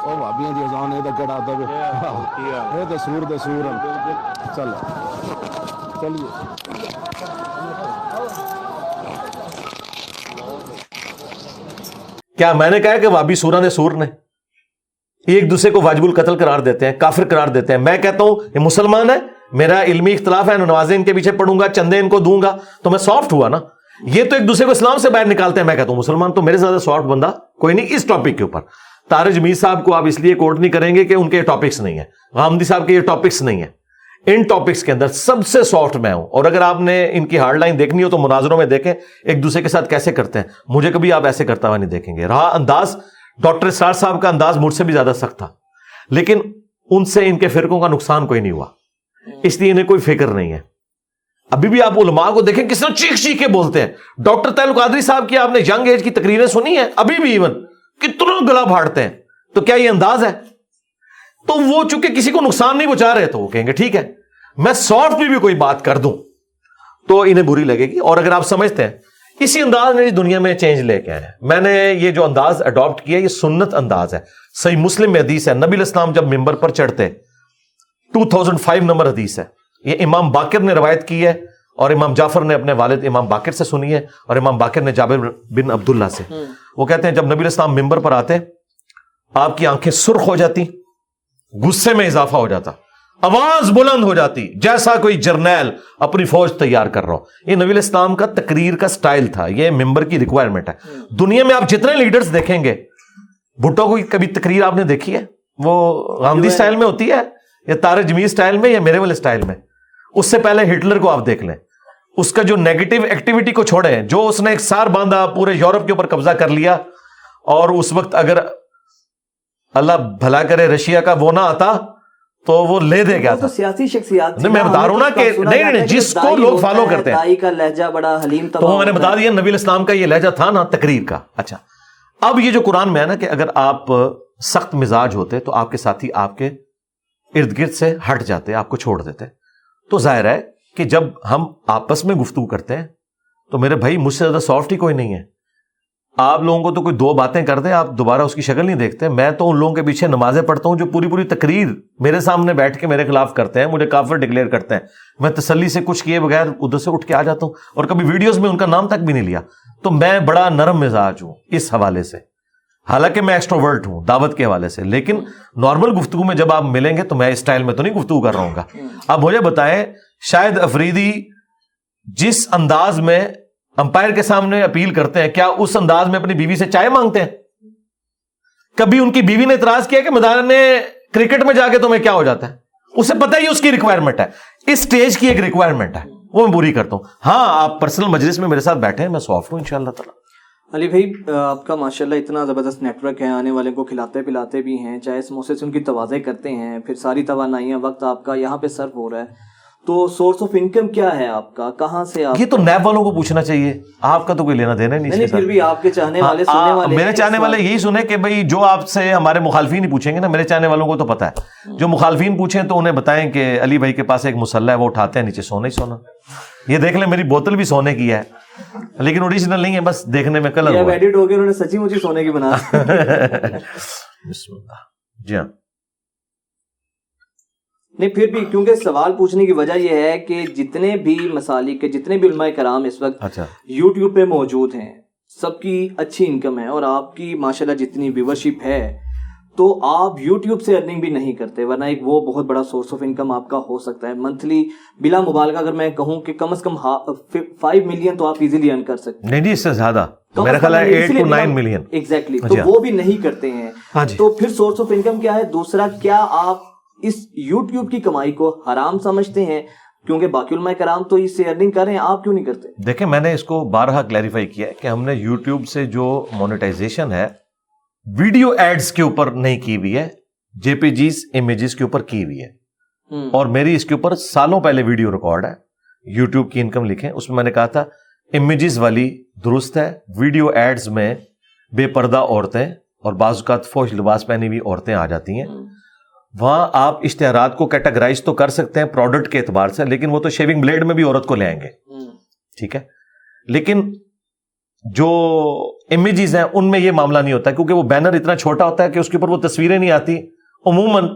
او بھابیاں دی اذان، اے تے کڑا دے اے تے سور دے سور۔ ہیں چل چلیے۔ کیا میں نے کہا کہ وابی سورہ نے سور نے؟ ایک دوسرے کو واجب القتل قرار دیتے ہیں، کافر قرار دیتے ہیں۔ میں کہتا ہوں، یہ مسلمان ہے، میرا علمی اختلاف ہے نمازیں ان کے پیچھے پڑھوں گا چندے ان کو دوں گا، تو میں سافٹ ہوا نا۔ یہ تو ایک دوسرے کو اسلام سے باہر نکالتے ہیں، میں کہتا ہوں، مسلمان تو میرے زیادہ سافٹ بندہ کوئی نہیں اس ٹاپک کے اوپر۔ تارج میر صاحب کو آپ اس لیے کوٹ نہیں کریں گے کہ ان کے ٹاپکس نہیں ہیں۔ غامدی صاحب کے یہ ٹاپکس نہیں ہیں۔ ان ٹاپکس کے اندر سب سے سافٹ میں ہوں۔ اور اگر آپ نے ان کی ہارڈ لائن دیکھنی ہو تو مناظروں میں دیکھیں ایک دوسرے کے ساتھ کیسے کرتے ہیں۔ مجھے کبھی آپ ایسے کرتا ہوا نہیں دیکھیں گے۔ رہا انداز، ڈاکٹر اسرار صاحب کا انداز مجھ سے بھی زیادہ سخت تھا۔ لیکن ان سے ان کے فرقوں کا نقصان کوئی نہیں ہوا۔ اس لیے انہیں کوئی فکر نہیں ہے۔ ابھی بھی آپ علماء کو دیکھیں کس طرح چیخ چیخ کے بولتے ہیں۔ ڈاکٹر تعلق قادری صاحب کی آپ نے ینگ ایج کی تقریریں سنی ہیں، ابھی بھی ایون کتنا گلا پھاڑتے ہیں۔ تو کیا یہ انداز ہے؟ تو وہ چونکہ کسی کو نقصان نہیں پہنچا رہے تو وہ کہیں گے ٹھیک ہے میں سافٹ بھی, بھی کوئی بات کر دوں۔ تو انہیں بری لگے گی۔ اور اگر آپ سمجھتے ہیں اسی انداز میں دنیا میں چینج لے کے آئے میں نے یہ جو انداز اڈاپٹ کیا یہ سنت انداز ہے۔ صحیح مسلم میں حدیث ہے نبی الاسلام جب ممبر پر چڑھتے 2005 نمبر حدیث ہے۔ یہ امام باقر نے روایت کی ہے اور امام جعفر نے اپنے والد امام باقر سے سنی ہے اور امام باقر نے جابر بن عبداللہ سے۔ وہ کہتے ہیں جب نبی الاسلام ممبر پر آتے آپ کی آنکھیں سرخ ہو جاتی۔ غصے میں اضافہ ہو جاتا۔ آواز بلند ہو جاتی جیسا کوئی جرنیل اپنی فوج تیار کر رہا ہو۔ یہ نبی اسلام کا تقریر کا سٹائل تھا یہ ممبر کی ریکوائرمنٹ ہے۔ دنیا میں آپ جتنے لیڈرز دیکھیں گے بھٹو کو کبھی تقریر آپ نے دیکھی ہے؟ وہ غامدی سٹائل میں ہوتی ہے یا تارے جمیل سٹائل میں یا میرے والے سٹائل میں؟ اس سے پہلے ہٹلر کو آپ دیکھ لیں۔ اس کا جو نیگیٹو ایکٹیویٹی کو چھوڑے جو اس نے ایک سار باندھا پورے یورپ کے اوپر قبضہ کر لیا اور اس وقت اگر اللہ بھلا کرے رشیا کا وہ نہ آتا تو وہ لے دے گیا تھا۔ سیاسی شخصیات نہیں میں بتا رہا ہوں نا کہ نہیں نہیں جس کو لوگ فالو کرتے ہیں۔ کا لہجہ بڑا حلیم تو میں نے بتا دیا نبی الاسلام کا یہ لہجہ تھا نا تقریر کا۔ اچھا اب یہ جو قرآن میں ہے نا کہ اگر آپ سخت مزاج ہوتے تو آپ کے ساتھی آپ کے ارد گرد سے ہٹ جاتے آپ کو چھوڑ دیتے۔ تو ظاہر ہے کہ جب ہم آپس میں گفتگو کرتے ہیں تو میرے بھائی مجھ سے زیادہ سافٹ ہی کوئی نہیں ہے۔ آپ لوگوں کو تو کوئی دو باتیں کر دیں، آپ دوبارہ اس کی شکل نہیں دیکھتے۔ میں تو ان لوگوں کے پیچھے نمازیں پڑھتا ہوں جو پوری پوری تقریر میرے سامنے بیٹھ کے میرے خلاف کرتے ہیں، مجھے کافر ڈکلیئر کرتے ہیں۔ میں تسلی سے کچھ کیے بغیر ادھر سے اٹھ کے آ جاتا ہوں اور کبھی ویڈیوز میں ان کا نام تک بھی نہیں لیا۔ تو میں بڑا نرم مزاج ہوں اس حوالے سے۔ حالانکہ میں ایکسٹروورٹ ہوں دعوت کے حوالے سے، لیکن نارمل گفتگو میں جب آپ ملیں گے تو میں اسٹائل میں تو نہیں گفتگو کر رہا ہوں گا۔ اب مجھے بتائیں، شاید افریدی جس انداز میں امپائر کے سامنے اپیل کرتے ہیں، کیا اس انداز میں اپنی بیوی سے چائے مانگتے ہیں؟ کبھی ان کی بیوی نے اعتراض کیا کہ میدان میں کرکٹ میں جا کے تمہیں کیا ہو جاتا ہے؟ اسے پتہ ہی اس کی ریکوائرمنٹ ہے۔ اس سٹیج کی ایک ریکوائرمنٹ ہے۔ وہ میں بری کرتا ہوں۔ ہاں آپ پرسنل مجلس میں میرے ساتھ بیٹھے ہیں، میں سافٹ ہوں ان شاء اللہ تعالیٰ۔ علی بھائی، آپ کا ماشاء اللہ اتنا زبردست نیٹ ورک ہے، آنے والے کو کھلاتے پلاتے بھی ہیں، چاہے سموسے سے ان کی توازے کرتے ہیں، پھر ساری توانائیاں، وقت آپ کا یہاں پہ صرف ہو رہا ہے۔ تو سورس آف انکم کیا ہے آپ کا؟ کہاں سے یہ تو نیب والوں کو پوچھنا چاہیے۔ آپ کا تو کوئی لینا دینا نہیں پھر بھی آپ کے چاہنے والے سننے والے میرے چاہنے والے یہی سنے کہ بھائی جو آپ سے ہمارے مخالفین ہی پوچھیں گے نا میرے چاہنے والوں کو تو پتا ہے۔ جو مخالفین پوچھیں تو انہیں بتائیں کہ علی بھائی کے پاس ایک مسلح ہے وہ اٹھاتے ہیں نیچے سونا ہی سونا۔ یہ دیکھ لیں میری بوتل بھی سونے کی ہے۔ لیکن اوریجنل نہیں ہے بس دیکھنے میں کلر ہو گیا انہوں نے سچی مچی سونے کی بنا جی ہاں۔ نہیں پھر بھی کیونکہ سوال پوچھنے کی وجہ یہ ہے کہ جتنے بھی مسالک کے جتنے بھی علماء کرام اس وقت اچھا۔ یوٹیوب پہ موجود ہیں سب کی اچھی انکم ہے اور آپ کی ماشاء اللہ جتنی ویورشپ ہے تو آپ یوٹیوب سے ارننگ بھی نہیں کرتے ورنہ ایک وہ بہت بڑا سورس آف انکم آپ کا ہو سکتا ہے۔ منتھلی بلا مبالغہ اگر میں کہوں کہ کم از کم فائیو ملین تو آپ ایزیلی ارن کر سکتے نہیں اس سے زیادہ۔ میرا خیال ہے eight two nine million exactly تو وہ بھی نہیں کرتے ہیں۔ تو پھر سورس آف انکم کیا ہے؟ دوسرا کیا آپ اس یوٹیوب کی کمائی کو حرام سمجھتے ہیں کیونکہ باقی علماء کرام تو اس سے ارننگ کر رہے ہیں آپ کیوں نہیں کرتے؟ دیکھیں میں نے اس کو بارہا کلیریفائی کیا ہے کہ ہم نے یوٹیوب سے جو مونیٹائزیشن ہے ویڈیو ایڈز کے اوپر نہیں کی ہوئی ہے جے پی جیز امیجز کے اوپر کی ہوئی ہے۔ اور میری اس کے اوپر سالوں پہلے ویڈیو ریکارڈ ہے۔ یوٹیوب کی انکم لکھیں اس میں میں نے کہا تھا امیجز والی درست ہے ویڈیو ایڈز میں بے پردہ عورتیں اور بعض اوقات فوج لباس پہنی ہوئی عورتیں آ جاتی ہیں۔ وہاں آپ اشتہارات کو کیٹاگرائز تو کر سکتے ہیں پروڈکٹ کے اعتبار سے لیکن وہ تو شیونگ بلیڈ میں بھی عورت کو لے آئیں گے۔ ٹھیک ہے؟ لیکن جو امیجز ہیں ان میں یہ معاملہ نہیں ہوتا کیونکہ وہ بینر اتنا چھوٹا ہوتا ہے کہ اس کے اوپر وہ تصویریں نہیں آتی۔ عموماً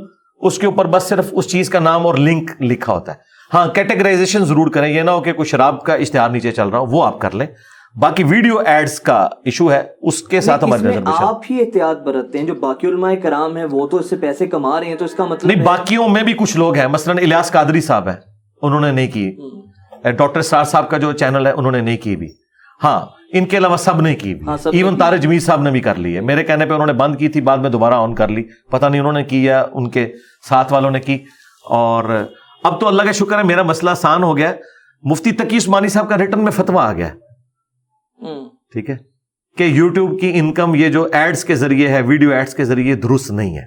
اس کے اوپر بس صرف اس چیز کا نام اور لنک لکھا ہوتا ہے۔ ہاں کیٹیگرائزیشن ضرور کریں۔ یہ نہ ہو کہ کوئی شراب کا اشتہار نیچے چل رہا ہو وہ آپ کر لیں۔ باقی ویڈیو ایڈز کا ایشو ہے اس کے ساتھ ریزرویشن آپ ہی احتیاط برتتے ہیں جو باقی علماء کرام ہیں وہ تو اس سے پیسے کما رہے ہیں تو اس کا مطلب نہیں باقیوں میں بھی کچھ لوگ ہیں۔ مثلا الیاس قادری صاحب ہیں انہوں نے نہیں کی۔ ڈاکٹر سار صاحب کا جو چینل ہے انہوں نے نہیں کی بھی۔ ہاں ان کے علاوہ سب نے کی ایون۔ تارے جمیل صاحب نے بھی کر لی ہے۔ میرے کہنے پہ انہوں نے بند کی تھی بعد میں دوبارہ آن کر لی۔ پتہ نہیں انہوں نے کی یا ان کے ساتھ والوں نے کی۔ اور اب تو اللہ کا شکر ہے میرا مسئلہ آسان ہو گیا۔ مفتی تقی عثمانی صاحب کا ریٹرن میں فتوا آ گیا۔ ہے۔ ٹھیک ہے؟ کہ یوٹیوب کی انکم یہ جو ایڈز کے ذریعے ہے ویڈیو ایڈز کے ذریعے درست نہیں ہے۔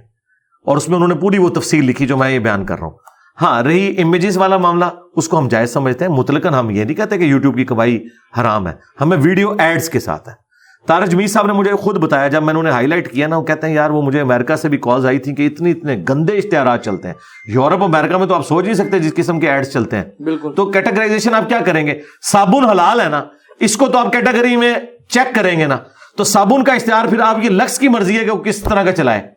اور اس میں انہوں نے پوری وہ تفصیل لکھی جو میں یہ بیان کر رہا ہوں۔ ہاں رہی امیجز والا معاملہ اس کو ہم جائز سمجھتے ہیں۔ مطلقاً ہم یہ نہیں کہتے کہ یوٹیوب کی کمائی حرام ہے۔ ہمیں ویڈیو ایڈز کے ساتھ ہے۔ تارج جمیل صاحب نے مجھے خود بتایا جب میں نے انہیں ہائی لائٹ کیا نا وہ کہتے ہیں یار وہ مجھے امریکہ سے بھی کالز آئی تھی کہ اتنے اتنے گندے اشتہارات چلتے ہیں۔ یورپ امریکہ میں تو آپ سوچ نہیں سکتے جس قسم کے ایڈز چلتے ہیں۔ بالکل۔ تو کیٹیگرائزیشن آپ کیا کریں گے؟ صابن حلال ہے نا۔ اس کو تو آپ کیٹیگری میں چیک کریں گے نا۔ تو صابن کا اشتہار پھر آپ کی لکس کی مرضی ہے کہ وہ کس طرح کا چلائے۔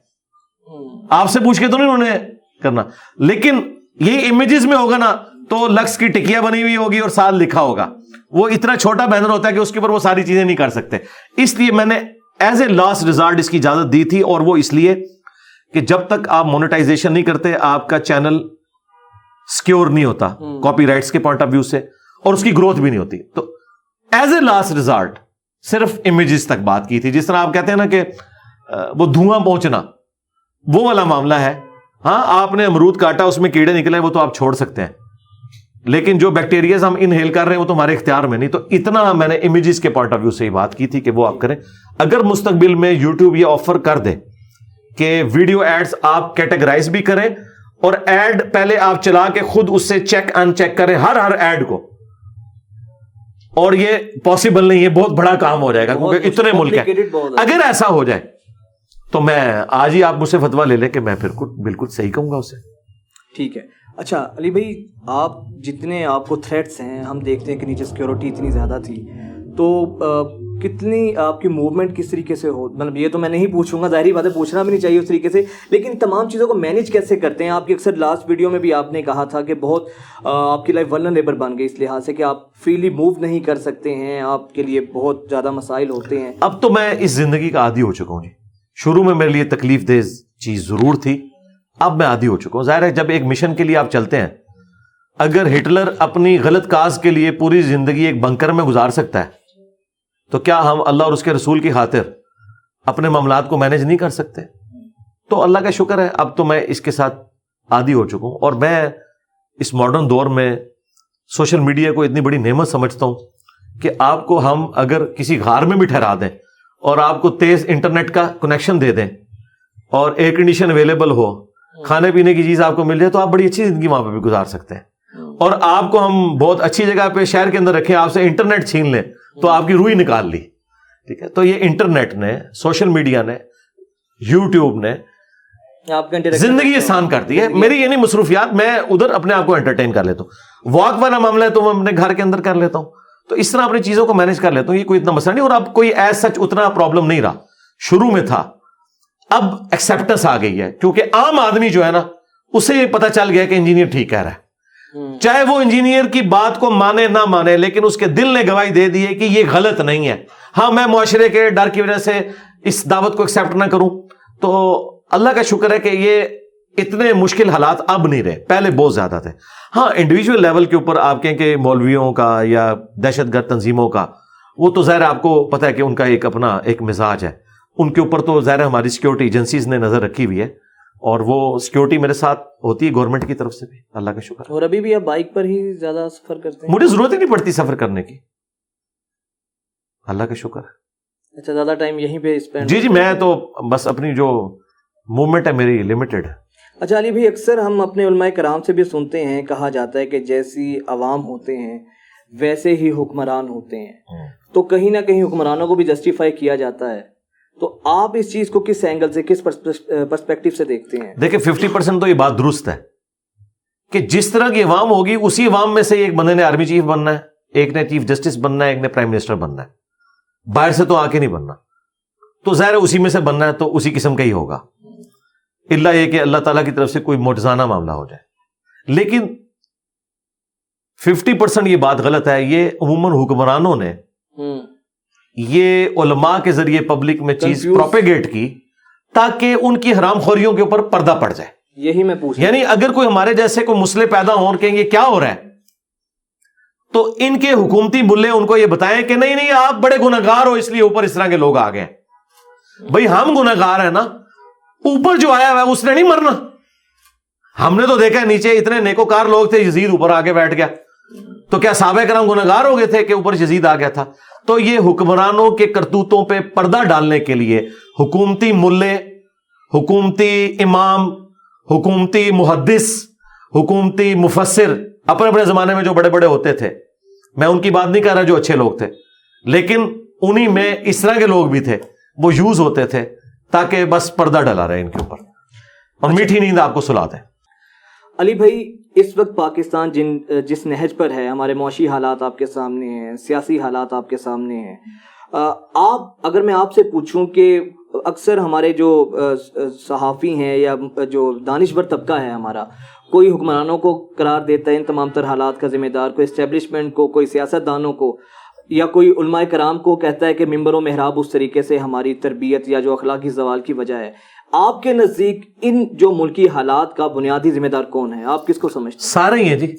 آپ سے پوچھ کے تو نہیں انہوں نے کرنا۔ لیکن یہ امیجز میں ہوگا نا تو لکس کی ٹکیا بنی ہوئی ہوگی اور سال لکھا ہوگا۔ وہ اتنا چھوٹا بینر ہوتا ہے کہ اس کے اوپر وہ ساری چیزیں نہیں کر سکتے۔ اس لیے میں نے ایز اے لاسٹ ریزالٹ اس کی اجازت دی تھی اور وہ اس لیے کہ جب تک آپ مونیٹائزیشن نہیں کرتے آپ کا چینل سکیور نہیں ہوتا کاپی رائٹس کے پوائنٹ آف ویو سے اور اس کی گروتھ بھی نہیں ہوتی۔ تو ایز اے لاسٹ ریزالٹ صرف امیجز تک بات کی تھی۔ جس طرح آپ کہتے ہیں نا کہ وہ دھواں پہنچنا، وہ والا معاملہ ہے۔ ہاں آپ نے امرود کاٹا، اس میں کیڑے نکلے، وہ تو آپ چھوڑ سکتے ہیں۔ لیکن جو بیکٹیریاز ہم انہیل کر رہے ہیں، وہ تو ہمارے اختیار میں نہیں۔ تو اتنا میں نے امیجز کے پوائنٹ آف ویو سے ہی بات کی تھی کہ وہ آپ کریں۔ اگر مستقبل میں یوٹیوب یہ آفر کر دے کہ ویڈیو ایڈز آپ کیٹیگرائز بھی کریں اور ایڈ پہلے آپ چلا کے خود اس سے چیک ان چیک کریں، ہر ہر ایڈ کو۔ اور یہ پاسبل نہیں ہے بہت بڑا کام ہو جائے گا کیونکہ اتنے ملک ہیں۔ اگر ایسا ہو جائے تو میں آج ہی آپ مجھ سے فتوا لے لیں کہ میں پھر بالکل صحیح کہوں گا اسے۔ ٹھیک ہے۔ اچھا علی بھائی آپ جتنے آپ کو تھریٹس ہیں ہم دیکھتے ہیں کہ نیچے سیکورٹی اتنی زیادہ تھی۔ تو کتنی آپ کی موومنٹ کس طریقے سے ہو؟ مطلب یہ تو میں نہیں پوچھوں گا، ظاہری بات ہے پوچھنا بھی نہیں چاہیے اس طریقے سے۔ لیکن تمام چیزوں کو مینیج کیسے کرتے ہیں؟ آپ کی اکثر لاسٹ ویڈیو میں بھی آپ نے کہا تھا کہ بہت آپ کی لائف ورنلیبل بن گئی اس لحاظ سے کہ آپ فریلی موو نہیں کر سکتے ہیں، آپ کے لیے بہت زیادہ مسائل ہوتے ہیں۔ اب تو میں اس زندگی کا عادی ہو چکا ہوں جی۔ شروع میں میرے لیے تکلیف دہ چیز ضرور تھی، اب میں عادی ہو چکا ہوں۔ ظاہر ہے جب ایک مشن کے لیے آپ چلتے ہیں، اگر ہٹلر اپنی غلط کاز کے لیے پوری زندگی ایک بنکر میں گزار سکتا ہے تو کیا ہم اللہ اور اس کے رسول کی خاطر اپنے معاملات کو مینج نہیں کر سکتے؟ تو اللہ کا شکر ہے، اب تو میں اس کے ساتھ عادی ہو چکا ہوں اور میں اس ماڈرن دور میں سوشل میڈیا کو اتنی بڑی نعمت سمجھتا ہوں کہ آپ کو ہم اگر کسی غار میں بھی ٹھہرا دیں اور آپ کو تیز انٹرنیٹ کا کنیکشن دے دیں اور ایئر کنڈیشن اویلیبل ہو، کھانے پینے کی چیز آپ کو مل جائے تو آپ بڑی اچھی زندگی وہاں پہ بھی گزار سکتے ہیں۔ اور آپ کو ہم بہت اچھی جگہ پہ شہر کے اندر رکھیں، آپ سے انٹرنیٹ چھین لیں۔ تو آپ کی روئی نکال لی۔ ٹھیک ہے؟ تو یہ انٹرنیٹ نے سوشل میڈیا نے یوٹیوب نے آپ کا interaction- زندگی آسان کر دی ہے۔ میری یہ نہیں مصروفیات میں ادھر اپنے آپ کو انٹرٹین کر لیتا ہوں۔ واک والا معاملہ ہے تو میں اپنے گھر کے اندر کر لیتا ہوں۔ تو اس طرح اپنی چیزوں کو مینج کر لیتا ہوں یہ کوئی اتنا مسئلہ نہیں۔ اور اب کوئی ایز سچ اتنا پرابلم نہیں رہا۔ شروع میں تھا۔ اب ایکسپٹنس آ گئی ہے۔ کیونکہ عام آدمی جو ہے نا اسے یہ پتا چل گیا کہ انجینئر ٹھیک کہہ رہا ہے۔ چاہے وہ انجینئر کی بات کو مانے نہ مانے، لیکن اس کے دل نے گواہی دے دی ہے کہ یہ غلط نہیں ہے۔ ہاں میں معاشرے کے ڈر کی وجہ سے اس دعوت کو ایکسپٹ نہ کروں۔ تو اللہ کا شکر ہے کہ یہ اتنے مشکل حالات اب نہیں رہے، پہلے بہت زیادہ تھے۔ ہاں انڈیویجول لیول کے اوپر آپ کہیں کہ مولویوں کا یا دہشت گرد تنظیموں کا، وہ تو ظاہر آپ کو پتا ہے کہ ان کا ایک اپنا ایک مزاج ہے۔ ان کے اوپر تو ظاہر ہماری سیکورٹی ایجنسیز نے نظر رکھی ہوئی ہے۔ اور وہ سیکورٹی میرے ساتھ ہوتی ہے گورنمنٹ کی طرف سے بھی اللہ کا شکر اور ابھی بھی آپ بائک پر ہی زیادہ سفر کرتے ہیں؟ مجھے ضرورت ہی نہیں پڑتی سفر کرنے کی۔ اللہ کا شکر اچھا زیادہ ٹائم یہیں پہ اسپینڈ جی جی میں تو بس اپنی جو موومنٹ ہے میری لمیٹڈ اچھا علی بھائی اکثر ہم اپنے علماء کرام سے بھی سنتے ہیں کہا جاتا ہے کہ جیسی عوام ہوتے ہیں ویسے ہی حکمران ہوتے ہیں۔ تو کہیں نہ کہیں حکمرانوں کو بھی جسٹیفائی کیا جاتا ہے۔ تو آپ اس چیز کو کس اینگل سے کس پرسپیکٹو سے دیکھتے ہیں؟ دیکھیں ففٹی پرسینٹ تو یہ بات درست ہے کہ جس طرح کی عوام ہوگی اسی عوام میں سے ایک بندے نے آرمی چیف بننا ہے ایک نے چیف جسٹس بننا ہے ایک نے پرائم منسٹر بننا ہے۔ باہر سے تو آ کے نہیں بننا۔ تو ظاہر ہے اسی میں سے بننا ہے تو اسی قسم کا ہی ہوگا۔ اللہ یہ کہ اللہ تعالیٰ کی طرف سے کوئی موٹزانہ معاملہ ہو جائے۔ لیکن ففٹی پرسینٹ یہ بات غلط ہے یہ عموماً حکمرانوں نے یہ علماء کے ذریعے پبلک میں چیز پروپیگیٹ کی تاکہ ان کی حرام خوریوں کے اوپر پردہ پڑ جائے۔ یہی میں پوچھ یعنی اگر کوئی ہمارے جیسے کوئی مسئلے پیدا ہوں اور کہیں یہ کیا ہو رہا ہے تو ان کے حکومتی ملے ان کو یہ بتائیں کہ نہیں نہیں آپ بڑے گناگار ہو اس لیے اوپر اس طرح کے لوگ آ گئے۔ بھائی ہم گناگار ہیں نا اوپر جو آیا ہوا ہے اس نے نہیں مرنا۔ ہم نے تو دیکھا نیچے اتنے نیکوکار لوگ تھے یزید اوپر آگے بیٹھ گیا۔ تو کیا صحابہ کرام گناگار ہو گئے تھے کہ اوپر یزید آ گیا تھا؟ تو یہ حکمرانوں کے کرتوتوں پہ پردہ ڈالنے کے لیے حکومتی ملے حکومتی امام حکومتی محدث حکومتی مفسر اپنے اپنے زمانے میں جو بڑے بڑے ہوتے تھے۔ میں ان کی بات نہیں کر رہا جو اچھے لوگ تھے لیکن انہی میں اس طرح کے لوگ بھی تھے وہ یوز ہوتے تھے تاکہ بس پردہ ڈلا رہے ان کے اوپر۔ اور میٹھی نیند آپ کو سلا دیں۔ علی بھائی اس وقت پاکستان جن، جس نہج پر ہے، ہمارے معاشی حالات آپ کے سامنے ہیں، سیاسی حالات آپ کے سامنے ہیں آپ، اگر میں آپ سے پوچھوں کہ اکثر ہمارے جو صحافی ہیں یا جو دانشور طبقہ ہے ہمارا، کوئی حکمرانوں کو قرار دیتا ہے ان تمام تر حالات کا ذمہ دار، کوئی اسٹیبلشمنٹ کو، کوئی سیاست دانوں کو، یا کوئی علماء کرام کو کہتا ہے کہ ممبر و محراب اس طریقے سے ہماری تربیت یا جو اخلاقی زوال کی وجہ ہے آپ کے نزدیک ان جو ملکی حالات کا بنیادی ذمہ دار کون ہے؟ آپ کس کو سمجھتے سارے ہی ہیں جی۔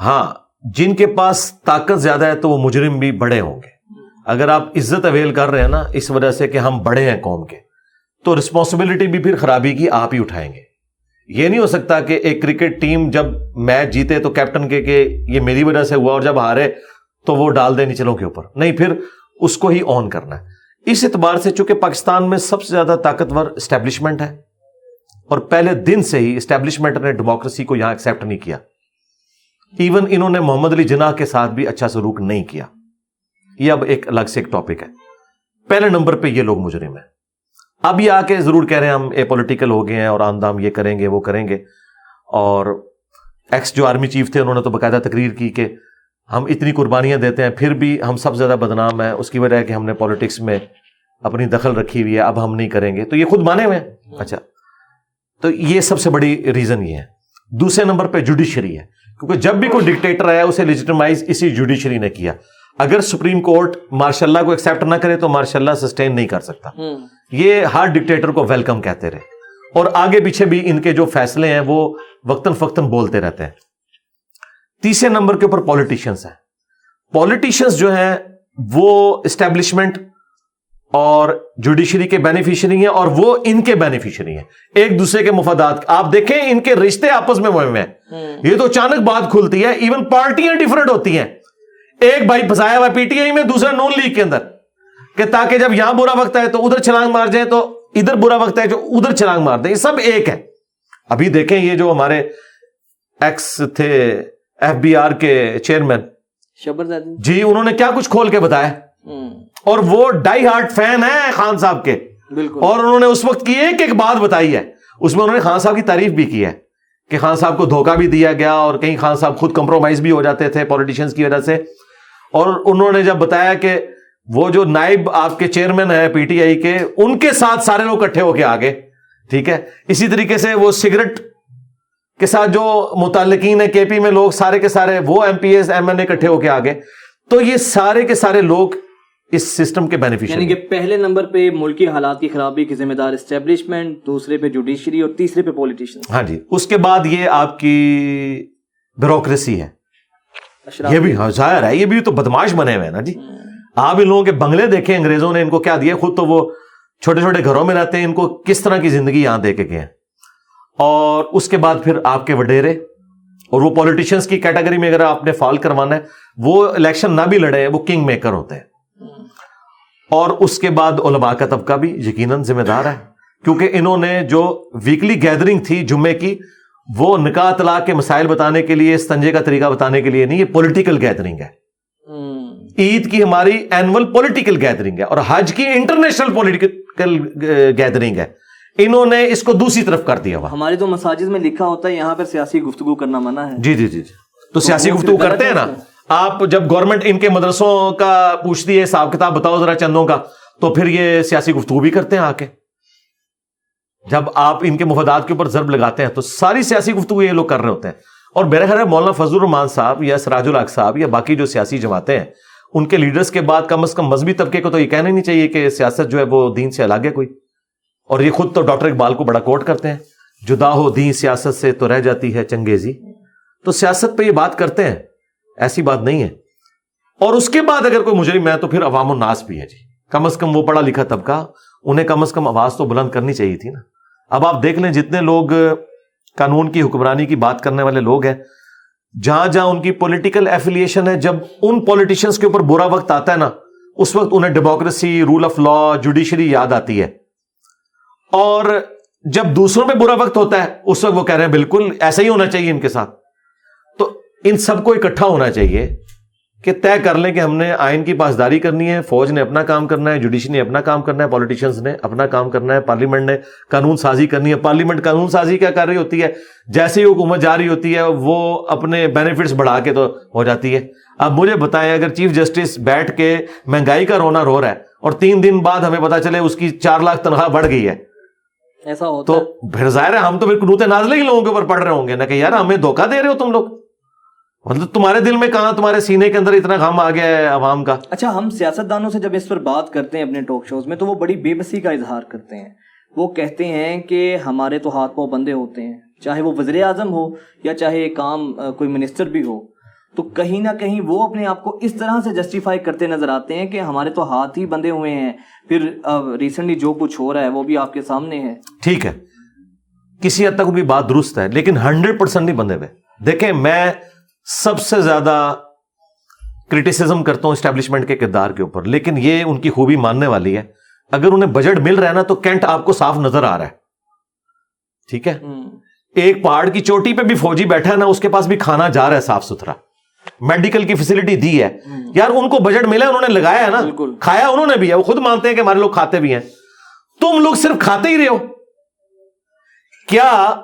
ہاں جن کے پاس طاقت زیادہ ہے تو وہ مجرم بھی بڑے ہوں گے۔ اگر آپ عزت اویل کر رہے ہیں نا، اس وجہ سے کہ ہم بڑے ہیں قوم کے، تو رسپانسبلٹی بھی پھر خرابی کی آپ ہی اٹھائیں گے۔ یہ نہیں ہو سکتا کہ ایک کرکٹ ٹیم جب میچ جیتے تو کیپٹن کے کہ یہ میری وجہ سے ہوا اور جب ہارے تو وہ ڈال دے نیچلوں کے اوپر۔ نہیں، پھر اس کو ہی آن کرنا ہے۔ اس اعتبار سے چونکہ پاکستان میں سب سے زیادہ طاقتور اسٹیبلشمنٹ ہے اور پہلے دن سے ہی اسٹیبلشمنٹ نے ڈیموکریسی کو یہاں ایکسیپٹ نہیں کیا۔ ایون انہوں نے محمد علی جناح کے ساتھ بھی اچھا سلوک نہیں کیا۔ یہ اب ایک الگ سے ایک ٹاپک ہے۔ پہلے نمبر پہ یہ لوگ مجرم ہیں۔ اب یہ آ کے ضرور کہہ رہے ہیں ہم اے پولیٹیکل ہو گئے ہیں اور آندام یہ کریں گے، وہ کریں گے۔ اور ایکس جو آرمی چیف تھے، انہوں نے تو باقاعدہ تقریر کی کہ ہم اتنی قربانیاں دیتے ہیں پھر بھی ہم سب سے زیادہ بدنام ہیں۔ اس کی وجہ ہے کہ ہم نے پالیٹکس میں اپنی دخل رکھی ہوئی ہے اب ہم نہیں کریں گے۔ تو یہ خود مانے ہوئے ہیں؟ اچھا۔ تو یہ سب سے بڑی ریزن یہ ہے۔ دوسرے نمبر پہ جوڈیشری ہے۔ کیونکہ جب بھی کوئی ڈکٹیٹر آیا اسے لیجیٹمائز اسی جوڈیشری نے کیا۔ اگر سپریم کورٹ مارشاء اللہ کو ایکسیپٹ نہ کرے تو مارشاء اللہ سسٹین نہیں کر سکتا۔ یہ ہر ڈکٹیٹر کو ویلکم کہتے رہے۔ اور آگے پیچھے بھی ان کے جو فیصلے ہیں وہ وقتاً فقتاً بولتے رہتے ہیں۔ تیسرے نمبر کے اوپر پالیٹیشینس ہیں۔ پالیٹیشینس جو ہیں وہ اسٹیبلشمنٹ اور جوڈیشری کے بینیفیشری ہیں اور وہ ان کے بینیفیشری ہیں۔ ایک دوسرے کے مفادات۔ آپ دیکھیں ان کے رشتے آپس میں ہوئے ہوئے ہیں یہ تو اچانک بات کھلتی ہے ایون پارٹیاں ڈفرنٹ ہوتی ہیں۔ ایک بھائی پھنسایا ہوا پی ٹی آئی میں دوسرا نون لیگ کے اندر۔ کہ تاکہ جب یہاں برا وقت ہے تو ادھر چھلانگ مار جائے تو ادھر برا وقت ہے جو ادھر چھلانگ مار دیں۔ یہ سب ایک ہے ابھی دیکھیں یہ جو ہمارے ایکس تھے ایف بی آر کے چیئرمین جی انہوں نے کیا کچھ کھول کے بتایا؟ اور وہ ڈائی ہارٹ فین ہے خان صاحب کے۔ بالکل۔ اور انہوں نے اس وقت کی ایک ایک بات بتائی ہے۔ اس میں انہوں نے خان صاحب کی تعریف بھی کی ہے کہ خان صاحب کو دھوکہ بھی دیا گیا اور کہیں خان صاحب خود کمپرومائز بھی ہو جاتے تھے پولیٹیشینس کی وجہ سے۔ اور انہوں نے جب بتایا کہ وہ جو نائب آپ کے چیئرمین ہے پی ٹی آئی کے ان کے ساتھ سارے لوگ اکٹھے ہو کے آگے ٹھیک ہے؟ اسی طریقے سے وہ سگریٹ کے ساتھ جو متعلقین ہے کے پی میں لوگ سارے کے سارے وہ M P S M N اکٹھے ہو کے آگے۔ تو یہ سارے کے سارے لوگ اس سسٹم کے یعنی بینیفیشری کہ پہلے نمبر پہ ملکی حالات کی خرابی کی ذمہ دار اسٹیبلشمنٹ دوسرے پہ جوڈیشری اور تیسرے پہ پولیٹیشین ہاں جی اس کے بعد یہ آپ کی بیوروکریسی ہے۔ یہ بھی ہاں ظاہر ہے یہ بھی تو بدماش بنے ہوئے ہیں نا جی۔ آپ ان لوگوں کے بنگلے دیکھیں انگریزوں نے ان کو کیا دیا؟ خود تو وہ چھوٹے چھوٹے گھروں میں رہتے ہیں ان کو کس طرح کی زندگی یہاں دے کے گئے ہیں؟ اور اس کے بعد پھر آپ کے وڈیرے اور وہ پولیٹیشینس کی کیٹیگری میں اگر آپ نے فال کروانا ہے وہ الیکشن نہ بھی لڑے وہ کنگ میکر ہوتے ہیں۔ اور اس کے بعد علماء کا طبقہ بھی یقیناً ذمہ دار ہے۔ کیونکہ انہوں نے جو ویکلی گیدرنگ تھی جمعے کی وہ نکاح طلاق کے مسائل بتانے کے لیے استنجے کا طریقہ بتانے کے لیے نہیں یہ پولیٹیکل گیدرنگ ہے۔ عید کی ہماری اینول پولیٹیکل گیدرنگ ہے اور حج کی انٹرنیشنل پولیٹیکل گیدرنگ ہے۔ انہوں نے اس کو دوسری طرف کر دیا ہوا ہمارے تو مساجد میں لکھا ہوتا ہے یہاں پر سیاسی گفتگو کرنا منع ہے۔ جی جی جی جی۔ تو سیاسی گفتگو کرتے ہیں نا۔ آپ جب گورنمنٹ ان کے مدرسوں کا پوچھتی ہے حساب کتاب بتاؤ ذرا چندوں کا تو پھر یہ سیاسی گفتگو بھی کرتے ہیں آ کے۔ جب آپ ان کے مفادات کے اوپر ضرب لگاتے ہیں تو ساری سیاسی گفتگو یہ لوگ کر رہے ہوتے ہیں۔ اور میرا خیال ہے مولانا فضل الرحمان صاحب یا سراج الحق صاحب یا باقی جو سیاسی جماعتیں ہیں ان کے لیڈرز کے بعد کم از کم مذہبی طبقے کو تو یہ کہنا ہی نہیں چاہیے کہ سیاست جو ہے وہ دین سے الگ ہے کوئی۔ اور یہ خود تو ڈاکٹر اقبال کو بڑا کوٹ کرتے ہیں۔ جدا ہو دین سیاست سے تو رہ جاتی ہے چنگیزی۔ تو سیاست پہ یہ بات کرتے ہیں۔ ایسی بات نہیں ہے۔ اور اس کے بعد اگر کوئی مجرم ہے تو پھر عوام الناس بھی ہے جی۔ کم از کم وہ پڑھا لکھا طبقہ، انہیں کم از کم آواز تو بلند کرنی چاہیے تھی نا۔ اب آپ دیکھ لیں جتنے لوگ قانون کی حکمرانی کی بات کرنے والے لوگ ہیں، جہاں جہاں ان کی پولیٹیکل ایفیلیشن ہے، جب ان پولیٹیشینس کے اوپر برا وقت آتا ہے نا، اس وقت انہیں democracy rule of law judiciary یاد آتی ہے۔ اور جب دوسروں پہ برا وقت ہوتا ہے، اس وقت وہ کہہ رہے ہیں، بالکل ایسا ہی ہونا چاہیے ان کے ساتھ۔ تو ان سب کو اکٹھا ہونا چاہیے کہ طے کر لیں کہ ہم نے آئین کی پاسداری کرنی ہے، فوج نے اپنا کام کرنا ہے جوڈیشری نے اپنا کام کرنا ہے پولیٹیشینس نے اپنا کام کرنا ہے، پارلیمنٹ نے قانون سازی کرنی ہے۔ پارلیمنٹ قانون سازی کیا کر رہی ہوتی ہے؟ جیسے ہی حکومت جا رہی ہوتی ہے، وہ اپنے بینیفٹس بڑھا کے تو ہو جاتی ہے۔ اب مجھے بتائیں، اگر چیف جسٹس بیٹھ کے مہنگائی کا رونا رو رہا ہے اور تین دن بعد ہمیں پتا چلے اس کی چار لاکھ تنخواہ بڑھ گئی ہے ایسا ہوتا تو پھر ظاہر ہے ہم تو پھر قنوت نازلے ہی لوگوں کے اوپر پڑھ رہے ہوں گے۔ نا کہ یار ہمیں دھوکہ دے رہے ہو تم لوگ۔ مطلب تمہارے دل میں کہاں تمہارے سینے کے اندر اتنا غم آ گیا ہے عوام کا؟ اچھا ہم سیاست دانوں سے جب اس پر بات کرتے ہیں اپنے ٹاک شوز میں تو وہ بڑی بے بسی کا اظہار کرتے ہیں۔ وہ کہتے ہیں کہ ہمارے تو ہاتھ پاؤں بندے ہوتے ہیں چاہے وہ وزیر اعظم ہو یا چاہے کام کوئی منسٹر بھی ہو۔ تو کہیں نہ کہیں وہ اپنے آپ کو اس طرح سے جسٹیفائی کرتے نظر آتے ہیں کہ ہمارے تو ہاتھ ہی بندے ہوئے ہیں۔ پھر ریسنٹلی جو کچھ ہو رہا ہے وہ بھی آپ کے سامنے ہے۔ ٹھیک ہے۔ کسی حد تک بھی بات درست ہے لیکن ہنڈریڈ پرسینٹ نہیں بندے ہوئے۔ دیکھیں میں سب سے زیادہ کرٹیسزم کرتا ہوں اسٹیبلشمنٹ کے کردار کے اوپر لیکن یہ ان کی خوبی ماننے والی ہے۔ اگر انہیں بجٹ مل رہا ہے نا تو کینٹ آپ کو صاف نظر آ رہا ہے۔ ٹھیک ہے؟ ایک پہاڑ کی چوٹی پہ بھی فوجی بیٹھا ہے نا اس کے پاس بھی کھانا جا رہا ہے صاف ستھرا۔ میڈیکل کی فیسلٹی دی ہے۔ یار ان کو بجٹ ملا انہوں نے لگایا ہے نا۔ کھایا انہوں نے بھی ہے۔ وہ خود مانتے ہیں کہ ہمارے لوگ کھاتے بھی ہیں۔ تم لوگ صرف کھاتے ہی رہے ہو۔ کیا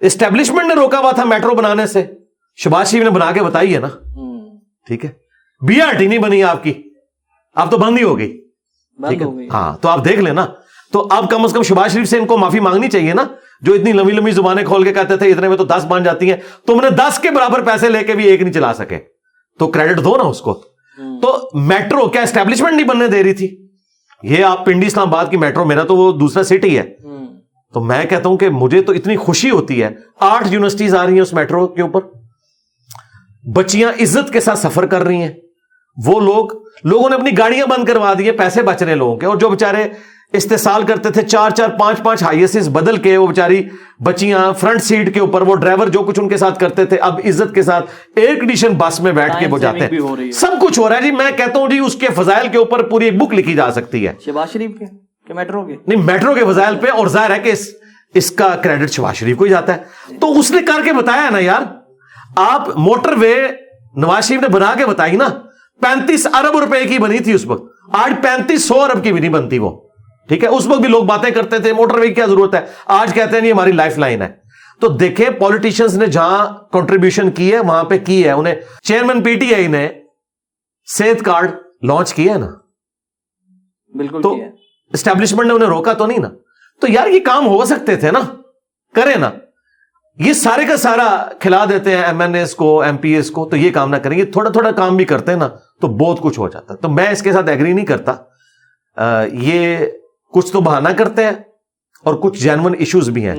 اسٹیبلشمنٹ نے روکا ہوا تھا میٹرو بنانے سے؟ شباز شریف نے بنا کے بتائی ہے نا۔ ٹھیک ہے۔ بی آر ٹی نہیں بنی آپ کی۔ اب تو بند ہی ہو گئی۔ ٹھیک ہے۔ ہاں تو آپ دیکھ لیں نا تو اب کم از کم شباز شریف سے ان کو معافی مانگنی چاہیے نا۔ جو اتنی لمبی لمبی زبانیں کھول کے کہتے تھے اتنے میں تو دس بن جاتی ہیں تم نے دس کے برابر پیسے لے کے بھی ایک نہیں چلا سکے۔ تو کریڈٹ دو نا اس کو۔ تو میٹرو کیا اسٹیبلشمنٹ نہیں بننے دے رہی تھی؟ یہ آپ پنڈی اسلام آباد کی میٹرو میرا تو وہ دوسرا سٹی ہے۔ تو میں کہتا ہوں کہ مجھے تو اتنی خوشی ہوتی ہے آٹھ یونیورسٹیز آ رہی ہیں اس میٹرو کے اوپر۔ بچیاں عزت کے ساتھ سفر کر رہی ہیں۔ وہ لوگ لوگوں نے اپنی گاڑیاں بند کروا دی پیسے بچ رہے لوگوں کے۔ اور جو بےچارے استحصال کرتے تھے چار چار پانچ پانچ ہائی بدل کے وہ بےچاری بچیاں فرنٹ سیٹ کے اوپر وہ ڈرائیور جو کچھ ان کے ساتھ کرتے تھے اب عزت کے ساتھ ایئر کنڈیشن بس میں بیٹھ کے وہ جاتے ہیں۔ سب کچھ ہو رہا ہے جی میں کہتا ہوں جی اس کے فضائل کے اوپر پوری ایک بک لکھی جا سکتی ہے۔ شہباز شریف کے میٹرو کے؟ نہیں میٹرو کے فضائل پہ اور ظاہر ہے کہ اس کا کریڈٹ شہباز شریف کو ہی جاتا ہے۔ تو اس نے کر کے بتایا نا یار آپ موٹر وے نواز شریف نے بنا کے بتائی نا پینتیس ارب روپے کی بنی تھی اس وقت۔ آج پینتیس سو ارب کی بھی نہیں بنتی وہ۔ ٹھیک ہے؟ اس وقت بھی لوگ باتیں کرتے تھے موٹر وے کی کیا ضرورت ہے؟ آج کہتے ہیں نہیں ہماری لائف لائن ہے۔ تو دیکھیں پالیٹیشنس نے جہاں کنٹریبیوشن کی ہے وہاں پہ کی ہے۔ انہیں چیئرمین پی ٹی آئی نے صحت کارڈ لانچ کیا ہے نا؟ بالکل تو اسٹیبلشمنٹ نے انہیں روکا تو نہیں نا؟ تو یار یہ کام ہو سکتے تھے نا؟ کرے نا۔ یہ سارے کا سارا کھلا دیتے ہیں ایم این ایس کو ایم پی ایس کو تو یہ کام نہ کریں۔ گے تھوڑا تھوڑا کام بھی کرتے ہیں نا تو بہت کچھ ہو جاتا ہے۔ تو میں اس کے ساتھ ایگری نہیں کرتا۔ یہ کچھ تو بہانا کرتے ہیں اور کچھ جینون ایشوز بھی ہیں۔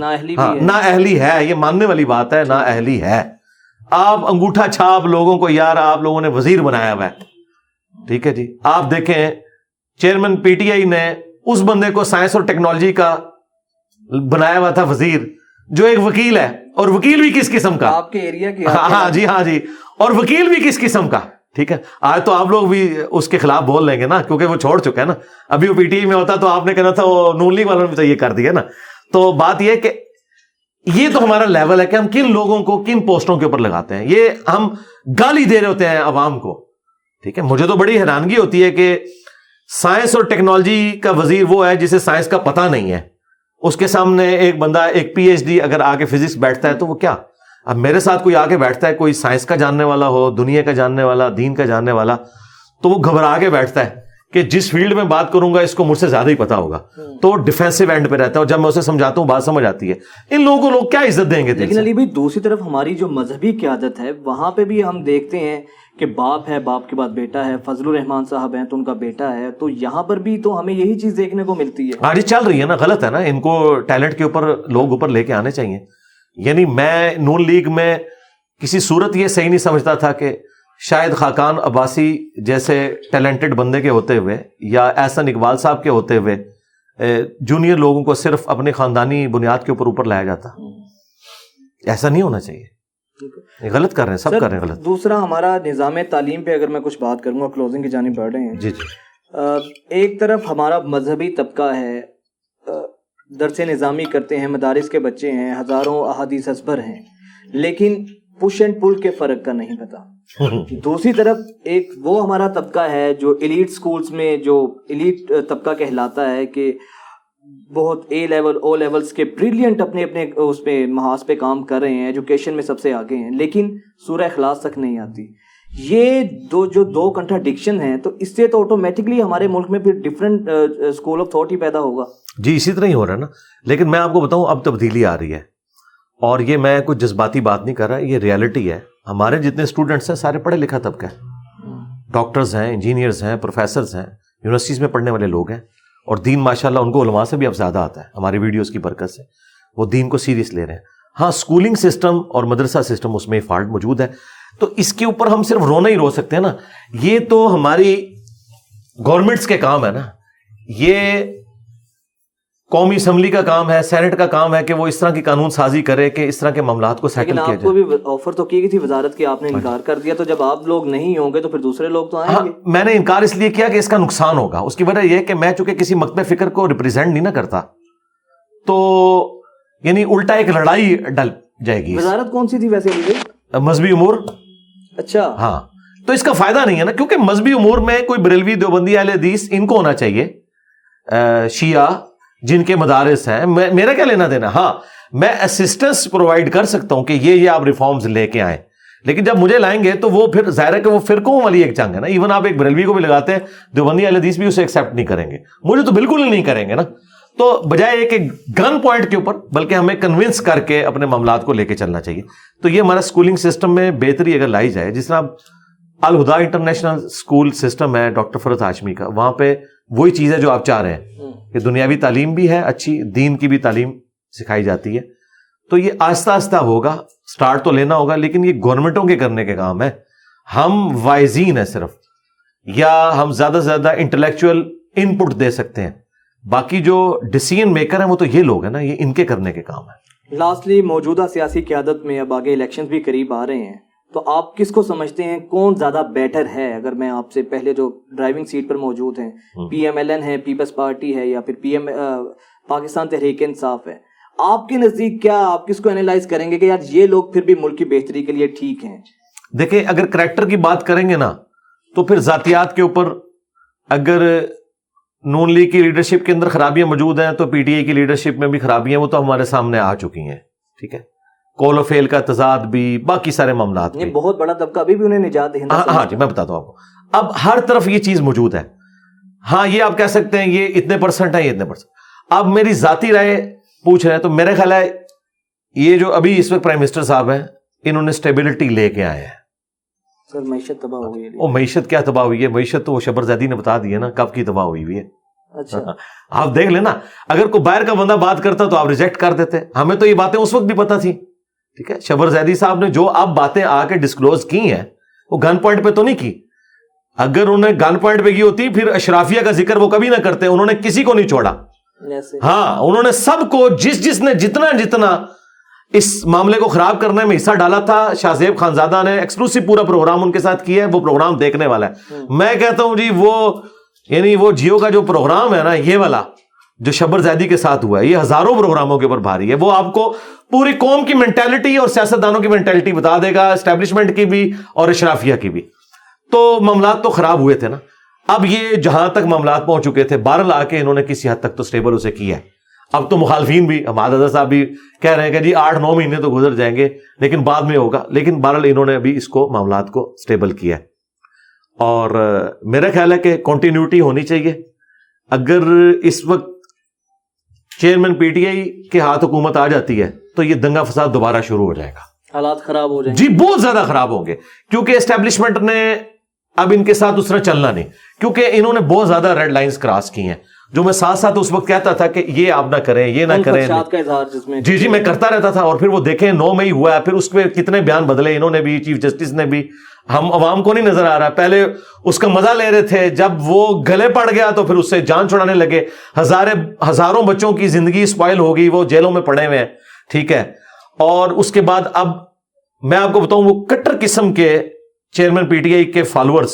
نہ اہلی ہے یہ ماننے والی بات ہے نہ اہلی ہے۔ آپ انگوٹھا چھاپ لوگوں کو یار آپ لوگوں نے وزیر بنایا ہوا ہے۔ ٹھیک ہے جی۔ آپ دیکھیں چیئرمین پی ٹی آئی نے اس بندے کو سائنس اور ٹیکنالوجی کا بنایا ہوا تھا وزیر جو ایک وکیل ہے۔ اور وکیل بھی کس قسم کا؟ آپ کے ایریا کی ہاں جی ہاں جی۔ اور وکیل بھی کس قسم کا؟ ٹھیک ہے؟ آج تو آپ لوگ بھی اس کے خلاف بول لیں گے نا، کیونکہ وہ چھوڑ چکا ہے نا۔ ابھی وہ پی ٹی میں ہوتا تو آپ نے کہنا تھا، وہ نون لیگ والوں نے تو یہ کر دیا نا۔ تو بات یہ کہ یہ تو ہمارا لیول ہے کہ ہم کن لوگوں کو کن پوسٹوں کے اوپر لگاتے ہیں۔ یہ ہم گالی دے رہے ہوتے ہیں عوام کو۔ ٹھیک ہے؟ مجھے تو بڑی حیرانگی ہوتی ہے کہ سائنس اور ٹیکنالوجی کا وزیر وہ ہے جسے سائنس کا پتہ نہیں ہے۔ اس کے سامنے ایک بندہ، ایک پی ایچ ڈی اگر آگے فزکس بیٹھتا ہے تو وہ کیا؟ اب میرے ساتھ کوئی آ کے بیٹھتا ہے کوئی سائنس کا جاننے والا ہو دنیا کا جاننے والا دین کا جاننے والا تو وہ گھبرا کے بیٹھتا ہے کہ جس فیلڈ میں بات کروں گا اس کو مجھ سے زیادہ ہی پتا ہوگا۔ تو ڈیفینسو اینڈ پہ رہتا ہے اور جب میں اسے سمجھاتا ہوں بات سمجھ آتی ہے۔ ان لوگوں کو لوگ کیا عزت دیں گے لیکن؟ علی بھائی دوسری طرف ہماری جو مذہبی قیادت ہے وہاں پہ بھی ہم دیکھتے ہیں کہ باپ ہے باپ کے بعد بیٹا ہے فضل الرحمان صاحب ہیں تو ان کا بیٹا ہے۔ تو یہاں پر بھی تو ہمیں یہی چیز دیکھنے کو ملتی ہے۔ جی چل رہی ہے نا غلط ہے نا۔ ان کو ٹیلنٹ کے اوپر لوگ اوپر لے کے آنے چاہیے۔ یعنی میں نون لیگ میں کسی صورت یہ صحیح نہیں سمجھتا تھا کہ شاید خاقان عباسی جیسے ٹیلنٹڈ بندے کے ہوتے ہوئے یا احسن اقبال صاحب کے ہوتے ہوئے جونیئر لوگوں کو صرف اپنے خاندانی بنیاد کے اوپر اوپر لایا جاتا۔ ایسا نہیں ہونا چاہیے۔ غلط کر رہے ہیں سب کر رہے ہیں غلط۔ دوسرا ہمارا نظام تعلیم پہ اگر میں کچھ بات کروں گا کلوزنگ کی جانب بڑھ رہے ہیں۔ جی جی۔ ایک طرف ہمارا مذہبی طبقہ ہے درس نظامی کرتے ہیں مدارس کے بچے ہیں ہزاروں احادیث ازبر ہیں۔ لیکن پش اینڈ پل کے فرق کا نہیں پتا۔ دوسری طرف ایک وہ ہمارا طبقہ ہے جو ایلیٹ سکولز میں جو ایلیٹ طبقہ کہلاتا ہے کہ بہت اے لیول او لیولز کے بریلینٹ اپنے اپنے اس پہ محاذ پہ کام کر رہے ہیں ایجوکیشن میں سب سے آگے ہیں۔ لیکن سورہ اخلاص تک نہیں آتی۔ یہ دو جو دو کنٹراڈکشن ہیں، تو اس سے تو آٹومیٹکلی ہمارے ملک میں پھر ڈفرینٹ اسکول آف تھاٹ ہی پیدا ہوگا۔ جی اسی طرح ہی ہو رہا ہے نا۔ لیکن میں آپ کو بتاؤں، اب تبدیلی آ رہی ہے۔ اور یہ میں کچھ جذباتی بات نہیں کر رہا، یہ ریالٹی ہے۔ ہمارے جتنے اسٹوڈنٹس ہیں، سارے پڑھے لکھا طبقہ ہے ڈاکٹرز ہیں انجینئرز ہیں پروفیسرز ہیں۔ یونیورسٹیز میں پڑھنے والے لوگ ہیں۔ اور دین ماشاء اللہ ان کو علماء سے بھی اب زیادہ آتا ہے۔ ہماری ویڈیوز کی برکت سے۔ وہ دین کو سیریس لے رہے ہیں۔ ہاں اسکولنگ سسٹم اور مدرسہ سسٹم اس میں فالٹ موجود ہے۔ تو اس کے اوپر ہم صرف رونا ہی رو سکتے ہیں نا۔ یہ تو ہماری گورنمنٹس کے کام ہے نا۔ یہ قومی اسمبلی کا کام ہے سینٹ کا کام ہے کہ وہ اس طرح کی قانون سازی کرے کہ اس طرح کے معاملات کو سیٹل کیا آپ کو جائے۔ بھی آفر تو کی گئی تھی وزارت کی آپ نے انکار کر دیا۔ تو جب آپ لوگ نہیں ہوں گے تو پھر دوسرے لوگ تو آئیں ہاں گے۔ میں نے انکار اس لیے کیا کہ اس کا نقصان ہوگا۔ اس کی وجہ یہ کہ میں چونکہ کسی مکتب فکر کو ریپرزینٹ نہیں نہ کرتا تو یعنی الٹا ایک لڑائی ڈل جائے گی۔ وزارت کون سی تھی ویسے مذہبی امور؟ اچھا۔ ہاں۔ تو اس کا فائدہ نہیں ہے نا کیونکہ مذہبی امور میں کوئی بریلوی دیوبندی اہل حدیث ان کو ہونا چاہیے۔ شیعہ جن کے مدارس ہیں میرا کیا لینا دینا؟ ہاں میں اسسٹنس پرووائڈ کر سکتا ہوں کہ یہ یہ آپ ریفارمز لے کے آئیں۔ لیکن جب مجھے لائیں گے تو وہ پھر ظاہر ہے کہ وہ فرقوں والی ایک جنگ ہے نا۔ ایون آپ ایک بریلوی کو بھی لگاتے ہیں دیوبندی اہل حدیث بھی اسے ایکسیپٹ نہیں کریں گے۔ مجھے تو بالکل ہی نہیں کریں گے نا۔ تو بجائے ایک گن پوائنٹ کے اوپر بلکہ ہمیں کنونس کر کے اپنے معاملات کو لے کے چلنا چاہیے۔ تو یہ ہمارا اسکولنگ سسٹم میں بہتری اگر لائی جائے جس طرح الہدا انٹرنیشنل اسکول سسٹم ہے ڈاکٹر فرت ہاشمی کا وہاں پہ وہی چیز ہے جو آپ چاہ رہے ہیں۔ کہ دنیاوی تعلیم بھی ہے اچھی دین کی بھی تعلیم سکھائی جاتی ہے۔ تو یہ آہستہ آہستہ ہوگا سٹارٹ تو لینا ہوگا لیکن یہ گورنمنٹوں کے کرنے کے کام ہے۔ ہم وائزین ہیں صرف یا ہم زیادہ سے زیادہ انٹلیکچوئل ان پٹ دے سکتے ہیں۔ باقی جو ڈسیزن میکر ہیں وہ تو یہ لوگ ہیں نا یہ ان کے کرنے کے کام ہے لاسٹلی موجودہ سیاسی قیادت میں اب آگے الیکشن بھی قریب آ رہے ہیں۔ تو آپ کس کو سمجھتے ہیں؟ کون زیادہ بیٹر ہے؟ اگر میں آپ سے پہلے جو ڈرائیونگ سیٹ پر موجود ہیں پی ایم ایل این ہے پیپلز پارٹی ہے یا پھر پی ایم پاکستان تحریک انصاف ہے۔ آپ کے نزدیک کیا آپ کس کو اینالائز کریں گے کہ یار یہ لوگ پھر بھی ملک کی بہتری کے لیے ٹھیک ہیں؟ دیکھیں اگر کریکٹر کی بات کریں گے نا تو پھر ذاتیات کے اوپر اگر نون لیگ کی لیڈرشپ کے اندر خرابیاں موجود ہیں تو پی ٹی آئی کی لیڈرشپ میں بھی خرابیاں وہ تو ہمارے سامنے آ چکی ہیں ٹھیک ہے؟ کول و فیل کا تضاد بھی باقی سارے معاملات بھی۔ بہت بڑا طبقہ ابھی بھی انہیں نجات ہاں ہاں جی میں بتاتا ہوں آپ کو۔ اب ہر طرف یہ چیز موجود ہے۔ ہاں یہ آپ کہہ سکتے ہیں یہ اتنے پرسنٹ ہے یہ اتنے پرسنٹ اب میری ذاتی رائے پوچھ رہے ہیں تو میرا خیال ہے یہ جو ابھی اس وقت پرائم منسٹر صاحب ہیں انہوں نے اسٹیبلٹی لے کے آئے ہیں۔ سر معیشت تباہ ہو گئی وہ معیشت کیا تباہ ہوئی ہے؟ معیشت تو وہ شبر زیدی نے بتا دی ہے نا کب کی تباہ ہوئی ہوئی ہے۔ اچھا۔ آپ دیکھ لینا اگر کوئی باہر کا بندہ بات کرتا تو آپ ریجیکٹ کر دیتے۔ ہمیں تو یہ باتیں اس وقت بھی پتا تھی ٹھیک ہے؟ شبر زیدی صاحب نے جو اب باتیں آ کے ڈسکلوز کی ہیں وہ گن پوائنٹ پہ تو نہیں کی۔ اگر انہیں گن پوائنٹ پہ کی ہوتی پھر اشرافیہ کا ذکر وہ کبھی نہ کرتے انہوں نے کسی کو نہیں چھوڑا۔ ہاں انہوں نے سب کو جس جس نے جتنا جتنا اس معاملے کو خراب کرنے میں حصہ ڈالا تھا۔ شاہ زیب خانزادہ نے ایکسکلوسو پورا پروگرام ان کے ساتھ کیا ہے وہ پروگرام دیکھنے والا ہے۔ میں کہتا ہوں جی وہ یعنی وہ جیو کا جو پروگرام ہے نا یہ والا جو شبر زیدی کے ساتھ ہوا ہے یہ ہزاروں پروگراموں کے اوپر بھاری ہے۔ وہ آپ کو پوری قوم کی مینٹلٹی اور سیاست دانوں کی مینٹلٹی بتا دے گا اسٹیبلشمنٹ کی بھی اور اشرافیہ کی بھی۔ تو معاملات تو خراب ہوئے تھے نا۔ اب یہ جہاں تک معاملات پہنچ چکے تھے بارہ لا کے انہوں نے کسی حد تک تو اسٹیبل اسے کیا ہے۔ اب تو مخالفین بھی ہمارا دادا صاحب بھی کہہ رہے ہیں کہ جی آٹھ نو مہینے تو گزر جائیں گے لیکن بعد میں ہوگا۔ لیکن بہرحال انہوں نے ابھی اس کو معاملات کو سٹیبل کیا ہے۔ اور میرا خیال ہے کہ کنٹینیوٹی ہونی چاہیے۔ اگر اس وقت چیئرمین پی ٹی آئی کے ہاتھ حکومت آ جاتی ہے تو یہ دنگا فساد دوبارہ شروع ہو جائے گا۔ حالات خراب ہو جائیں جی بہت زیادہ خراب ہوں گے۔ کیونکہ اسٹیبلشمنٹ نے اب ان کے ساتھ اس طرح چلنا نہیں۔ کیونکہ انہوں نے بہت زیادہ ریڈ لائنز کراس کی ہیں۔ جو میں ساتھ ساتھ اس وقت کہتا تھا کہ یہ آپ نہ کریں یہ نہ کریں۔ خدشات کا اظہار جس میں جی جی میں کرتا رہتا تھا اور پھر وہ دیکھیں نو مئی ہوا ہے پھر اس پہ کتنے بیان بدلے انہوں نے بھی چیف جسٹس نے بھی۔ ہم عوام کو نہیں نظر آ رہا۔ پہلے اس کا مزہ لے رہے تھے جب وہ گلے پڑ گیا تو پھر اس سے جان چھڑانے لگے۔ ہزارے ہزاروں بچوں کی زندگی اسپائل ہو گئی وہ جیلوں میں پڑے ہوئے ہیں۔ ٹھیک ہے۔ اور اس کے بعد اب میں آپ کو بتاؤں وہ کٹر قسم کے چیئرمین پی ٹی آئی کے فالوورز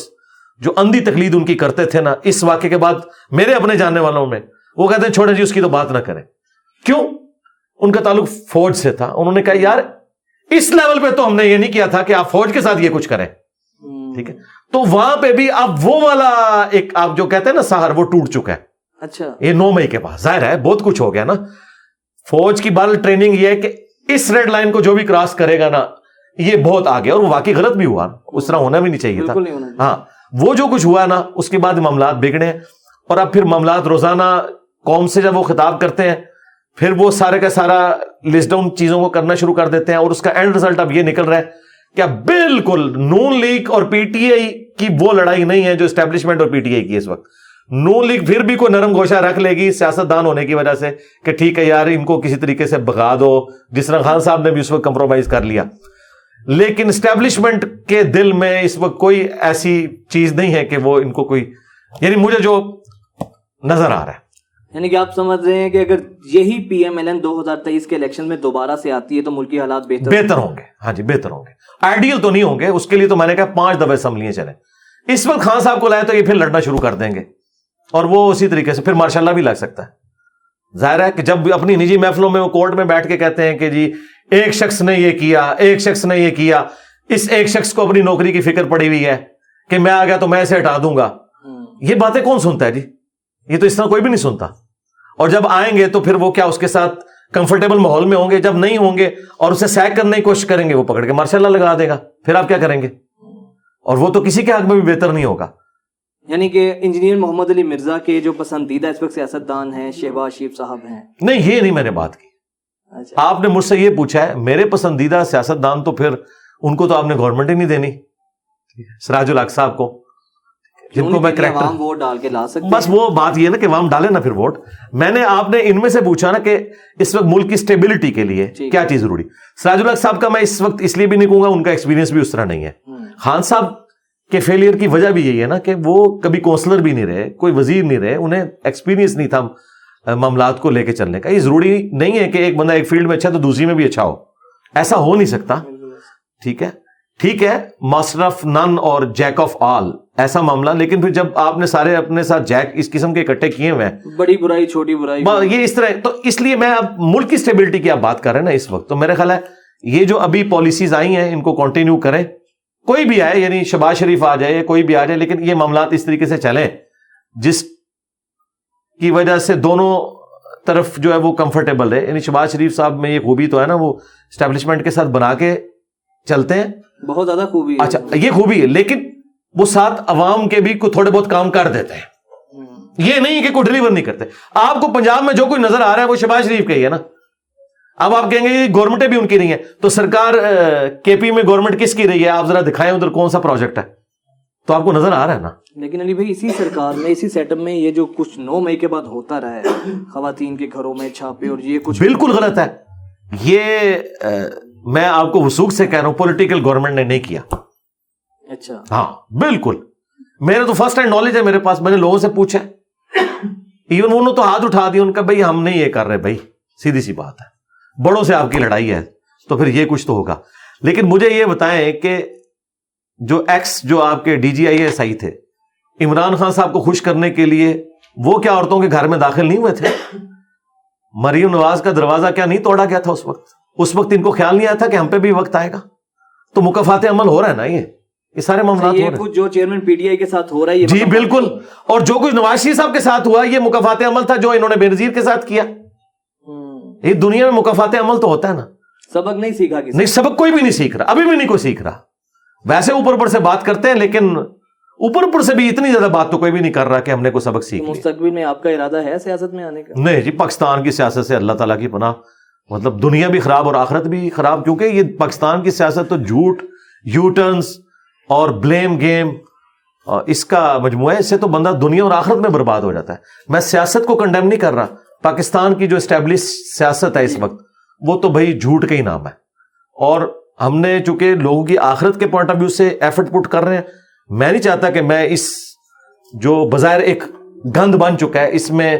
جو اندھی تقلید ان کی کرتے تھے نا اس واقعے کے بعد میرے اپنے جاننے والوں میں وہ کہتے ہیں چھوڑے جی اس کی تو بات نہ کریں۔ کیوں؟ ان کا تعلق فوج سے تھا۔ انہوں نے کہا یار اس لیول پہ تو ہم نے یہ نہیں کیا تھا کہ آپ فوج کے ساتھ یہ کچھ کریں۔ ٹھیک ہے؟ تو وہاں پہ بھی اب وہ والا ایک آپ جو کہتے ہیں نا سہر وہ ٹوٹ چکا ہے۔ اچھا۔ یہ نو مئی کے پاس۔ ظاہر ہے بہت کچھ ہو گیا نا۔ فوج کی بال ٹریننگ یہ ہے کہ اس ریڈ لائن کو جو بھی کراس کرے گا نا یہ بہت آگے اور وہ واقعی غلط بھی ہوا۔ اس طرح ہونا بھی نہیں چاہیے تھا۔ ہاں۔ وہ جو کچھ ہوا نا، اس کے بعد معاملات بگڑے اور اب پھر معاملات روزانہ قوم سے جب وہ خطاب کرتے ہیں، پھر وہ سارے کا سارا لسٹ ڈاؤن چیزوں کو کرنا شروع کر دیتے ہیں اور اس کا اینڈ ریزلٹ اب یہ نکل رہا ہے کہ اب بالکل نون لیگ اور پی ٹی آئی کی وہ لڑائی نہیں ہے جو اسٹیبلشمنٹ اور پی ٹی آئی کی اس وقت۔ نون لیگ پھر بھی کوئی نرم گوشہ رکھ لے گی سیاست دان ہونے کی وجہ سے کہ ٹھیک ہے یار، ان کو کسی طریقے سے بگا دو۔ جس طرح خان صاحب نے بھی اس وقت کمپرومائز کر لیا۔ لیکن اسٹیبلشمنٹ کے دل میں اس وقت کوئی ایسی چیز نہیں ہے کہ وہ ان کو کوئی یعنی مجھے جو نظر آ رہا ہے۔ یعنی کہ آپ سمجھ رہے ہیں کہ اگر یہی پی ایم ایل این دو ہزار تیئیس کے الیکشن میں دوبارہ سے آتی ہے تو ملکی حالات بہتر بہتر ہوں گے۔ ہاں جی بہتر ہوں گے۔ آئیڈیل تو نہیں ہوں گے اس کے لیے تو میں نے کہا پانچ دفعہ اسمبلیاں چلیں۔ اس وقت خان صاحب کو لائے تو یہ پھر لڑنا شروع کر دیں گے۔ اور وہ اسی طریقے سے پھر ماشاء اللہ بھی لگ سکتا ہے۔ ظاہر ہے کہ جب اپنی نجی محفلوں میں وہ کورٹ میں بیٹھ کے کہتے ہیں کہ جی ایک شخص نے یہ کیا ایک شخص نے یہ کیا۔ اس ایک شخص کو اپنی نوکری کی فکر پڑی ہوئی ہے کہ میں آ گیا تو میں اسے ہٹا دوں گا۔ یہ باتیں کون سنتا ہے جی؟ یہ تو اس طرح کوئی بھی نہیں سنتا۔ اور جب آئیں گے تو پھر وہ کیا اس کے ساتھ کمفرٹیبل ماحول میں ہوں گے؟ جب نہیں ہوں گے اور اسے سیک کرنے کی کوشش کریں گے وہ پکڑ کے ماشاء اللہ لگا دے گا۔ پھر آپ کیا کریں گے؟ اور وہ تو کسی کے حق میں بھی بہتر نہیں ہوگا۔ یعنی کہ انجینئر محمد علی مرزا کے جو پسندیدہ اس وقت سیاست دان ہیں شہباز شریف صاحب ہیں۔ نہیں یہ نہیں میں نے بات کی۔ آپ نے مجھ سے یہ پوچھا ہے میرے پسندیدہ سیاست دان تو پھر ان کو تو آپ نے گورنمنٹ ہی نہیں دینی۔ سراج الحق صاحب کو۔ جن کو میں کریکٹر عوام ووٹ ڈال کے لا سکتے بس وہ بات یہ نا کہ عوام ڈالے نا پھر ووٹ۔ میں نے آپ نے ان میں سے پوچھا نا کہ اس وقت ملک کی اسٹیبلٹی کے لیے کیا چیز ضروری۔ سراج الحق صاحب کا میں اس وقت اس لیے بھی نہیں کہوں گا ان کا ایکسپیرینس بھی اس طرح نہیں ہے۔ خان صاحب کے فیلئر کی وجہ بھی یہی ہے نا کہ وہ کبھی کونسلر بھی نہیں رہے کوئی وزیر نہیں رہے انہیں ایکسپیرینس نہیں تھا۔ معاملات کو لے کے چلنے کا۔ یہ ضروری نہیں ہے کہ ایک بندہ ایک فیلڈ میں اچھا تو دوسری میں بھی اچھا ہو۔ ایسا ہو نہیں سکتا۔ ٹھیک ہے؟ ٹھیک ہے ماسٹر آف نن اور جیک آف آل۔ ایسا معاملہ لیکن پھر جب آپ نے سارے اپنے ساتھ جیک اس قسم کے اکٹھے کیے ہوئے ہیں۔ بڑی برائی چھوٹی برائی۔ یہ اس طرح تو اس لیے میں اب ملک کی اسٹیبلٹی کی آپ بات کر رہے ہیں نا اس وقت تو میرا خیال ہے یہ جو ابھی پالیسیز آئی ہیں ان کو کنٹینیو کریں۔ کوئی بھی آئے یعنی شباز شریف آ جائے کوئی بھی آ جائے لیکن یہ معاملات اس طریقے سے چلیں۔ جس کی وجہ سے دونوں طرف جو ہے وہ کمفرٹیبل ہے یعنی شباز شریف صاحب میں یہ خوبی تو ہے نا وہ اسٹیبلشمنٹ کے ساتھ بنا کے چلتے ہیں. بہت زیادہ خوبی ہے. اچھا یہ خوبی ہے لیکن وہ ساتھ عوام کے بھی کوئی تھوڑے بہت کام کر دیتے ہیں۔ یہ نہیں کہ کوئی ڈلیور نہیں کرتے. آپ کو پنجاب میں جو کوئی نظر آ رہا ہے وہ شہباز شریف کا ہی ہے نا. اب آپ کہیں گے یہ گورنمنٹیں بھی ان کی نہیں ہے. تو سرکار کے پی میں گورنمنٹ کس کی رہی ہے؟ آپ ذرا دکھائیں ادھر کون سا پروجیکٹ ہے. تو آپ کو نظر آ رہا ہے نا؟ لیکن علی بھائی اسی سرکار میں اسی سیٹ اپ میں یہ جو کچھ نو مئی کے بعد ہوتا رہا ہے خواتین کے گھروں میں چھاپے اور یہ کچھ بالکل غلط ہے۔ یہ میں آپ کو وسوخ سے کہہ رہا ہوں پولیٹیکل گورنمنٹ نے نہیں کیا۔ اچھا۔ ہاں بالکل۔ میرے تو فرسٹ ہینڈ نالج ہے میرے پاس میں نے لوگوں سے پوچھا۔ ایون انہوں تو ہاتھ اٹھا دیا ان کا بھائی ہم نہیں یہ کر رہے بھائی سیدھی سی بات ہے۔ بڑوں سے آپ کی لڑائی ہے تو پھر یہ کچھ تو ہوگا۔ لیکن مجھے یہ بتائیں کہ جو ایکس جو آپ کے D G I S I تھے عمران خان صاحب کو خوش کرنے کے لیے وہ کیا عورتوں کے گھر میں داخل نہیں ہوئے تھے؟ مریم نواز کا دروازہ کیا نہیں توڑا گیا تھا اس وقت؟ اس وقت ان کو خیال نہیں آیا تھا کہ ہم پہ بھی وقت آئے گا؟ تو مکافات عمل ہو رہا ہے نا یہ؟ یہ سارے معاملات ہو یہ رہے ہیں۔ کچھ جو چیئرمین پی ٹی آئی کے ساتھ ہو رہا ہے یہ جی مطلب- بالکل۔ اور جو کچھ نواز شریف صاحب کے ساتھ ہوا یہ مکافات عمل تھا جو انہوں نے بے نظیر کے ساتھ کیا۔ ویسے اوپر اوپر سے بات کرتے ہیں لیکن اوپر اوپر سے بھی اتنی زیادہ بات تو کوئی بھی نہیں کر رہا کہ ہم نے کوئی سبق سیکھ مستقبل میں آپ کا ارادہ ہے سیاست میں آنے کا؟ نہیں جی پاکستان کی سیاست سے اللہ تعالیٰ کی پناہ۔ مطلب دنیا بھی خراب اور آخرت بھی خراب کیونکہ یہ پاکستان کی سیاست تو جھوٹ یو ٹرنس اور بلیم گیم اس کا مجموعہ اس سے تو بندہ دنیا اور آخرت میں برباد ہو جاتا ہے۔ میں سیاست کو کنڈیم نہیں کر رہا۔ پاکستان کی جو اسٹیبلش سیاست ہے اس جی۔ وقت وہ تو بھائی جھوٹ کا ہی نام ہے۔ اور ہم نے چونکہ لوگوں کی آخرت کے پوائنٹ آف ویو سے ایفرٹ پٹ کر رہے ہیں میں نہیں چاہتا کہ میں اس جو بظاہر ایک گند بن چکا ہے اس میں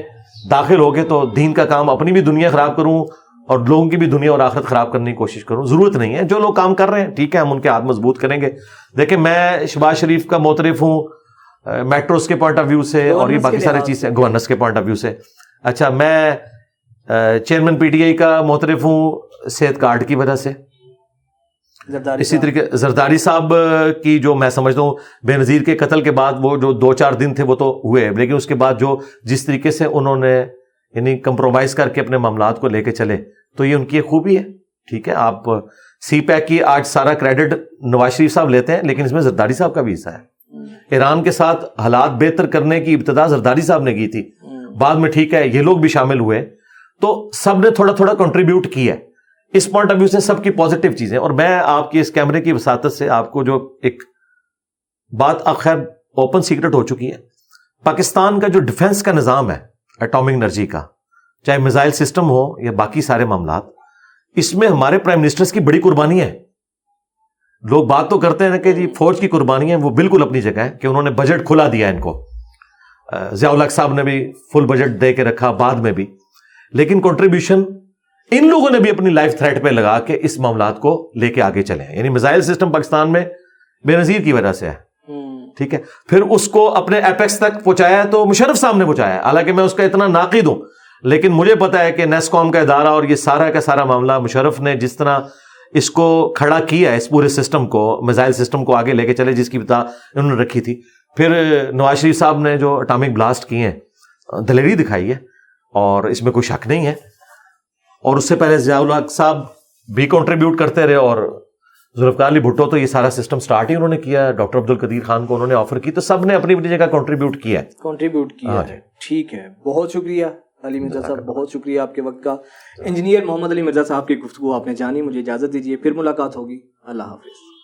داخل ہو کے تو دین کا کام اپنی بھی دنیا خراب کروں اور لوگوں کی بھی دنیا اور آخرت خراب کرنے کی کوشش کروں۔ ضرورت نہیں ہے جو لوگ کام کر رہے ہیں ٹھیک ہے ہم ان کے ہاتھ مضبوط کریں گے۔ دیکھیں میں شباز شریف کا موترف ہوں میٹروز کے پوائنٹ آف ویو سے اور یہ باقی ساری چیزیں گورنس کے پوائنٹ آف ویو سے۔ اچھا میں چیئرمین پی ٹی آئی کا موترف ہوں صحت کارڈ کی وجہ سے۔ زرداری اسی طریقے زرداری صاحب کی جو میں سمجھتا ہوں بے نظیر کے قتل کے بعد وہ جو دو چار دن تھے وہ تو ہوئے لیکن اس کے بعد جو جس طریقے سے انہوں نے یعنی کمپرومائز کر کے اپنے معاملات کو لے کے چلے تو یہ ان کی ایک خوبی ہے ٹھیک ہے؟ آپ سی پیک کی آج سارا کریڈٹ نواز شریف صاحب لیتے ہیں لیکن اس میں زرداری صاحب کا بھی حصہ ہے۔ ایران کے ساتھ حالات بہتر کرنے کی ابتدا زرداری صاحب نے کی تھی۔ بعد میں ٹھیک ہے یہ لوگ بھی شامل ہوئے۔ تو سب نے تھوڑا تھوڑا کنٹریبیوٹ کیا ہے۔ اس پوائنٹ آف ویو سے سب کی پازیٹیو چیزیں۔ اور میں آپ کی اس کیمرے کی وساطت سے آپ کو جو ایک بات اب خیر اوپن سیکرٹ ہو چکی ہے۔ پاکستان کا جو ڈیفینس کا نظام ہے اٹامک انرجی کا، چاہے میزائل سسٹم ہو یا باقی سارے معاملات، اس میں ہمارے پرائم منسٹرس کی بڑی قربانی ہے۔ لوگ بات تو کرتے ہیں کہ جی فوج کی قربانی ہے، وہ بالکل اپنی جگہ ہے کہ انہوں نے بجٹ کھلا دیا ان کو۔ ضیاء الق صاحب نے بھی فل بجٹ دے کے رکھا بعد میں بھی۔ لیکن کنٹریبیوشن ان لوگوں نے بھی اپنی لائف تھریٹ پہ لگا کے اس معاملات کو لے کے آگے چلے یعنی میزائل سسٹم پاکستان میں بے نظیر کی وجہ سے ہے۔ ٹھیک ہے۔ پھر اس کو اپنے ایپیکس تک پہنچایا تو مشرف صاحب نے پہنچایا حالانکہ میں اس کا اتنا ناقد ہوں لیکن مجھے پتا ہے کہ نیسکوم کا ادارہ اور یہ سارا کا سارا معاملہ مشرف نے جس طرح اس کو کھڑا کیا ہے اس پورے سسٹم کو میزائل سسٹم کو آگے لے کے چلے جس کی بتا انہوں نے رکھی تھی۔ پھر نواز شریف صاحب نے جو اٹامک بلاسٹ کیے ہیں دلیری دکھائی ہے اور اس میں کوئی شک نہیں ہے۔ اور اس سے پہلے ضیاء الحق صاحب بھی کنٹریبیوٹ کرتے رہے اور ذوالفقار علی بھٹو تو یہ سارا سسٹم سٹارٹ ہی انہوں نے کیا ڈاکٹر عبد القدیر خان کو انہوں نے آفر کی تو سب نے اپنی اپنی جگہ کنٹریبیوٹ کیا ہے۔ کنٹریبیوٹ کیا ہاں ہے۔ جی۔ ٹھیک ہے۔ بہت شکریہ علی مرزا صاحب بہت شکریہ آپ کے وقت کا۔ انجینئر محمد علی مرزا صاحب کی گفتگو آپ نے جانی مجھے اجازت دیجیے پھر ملاقات ہوگی۔ اللہ حافظ۔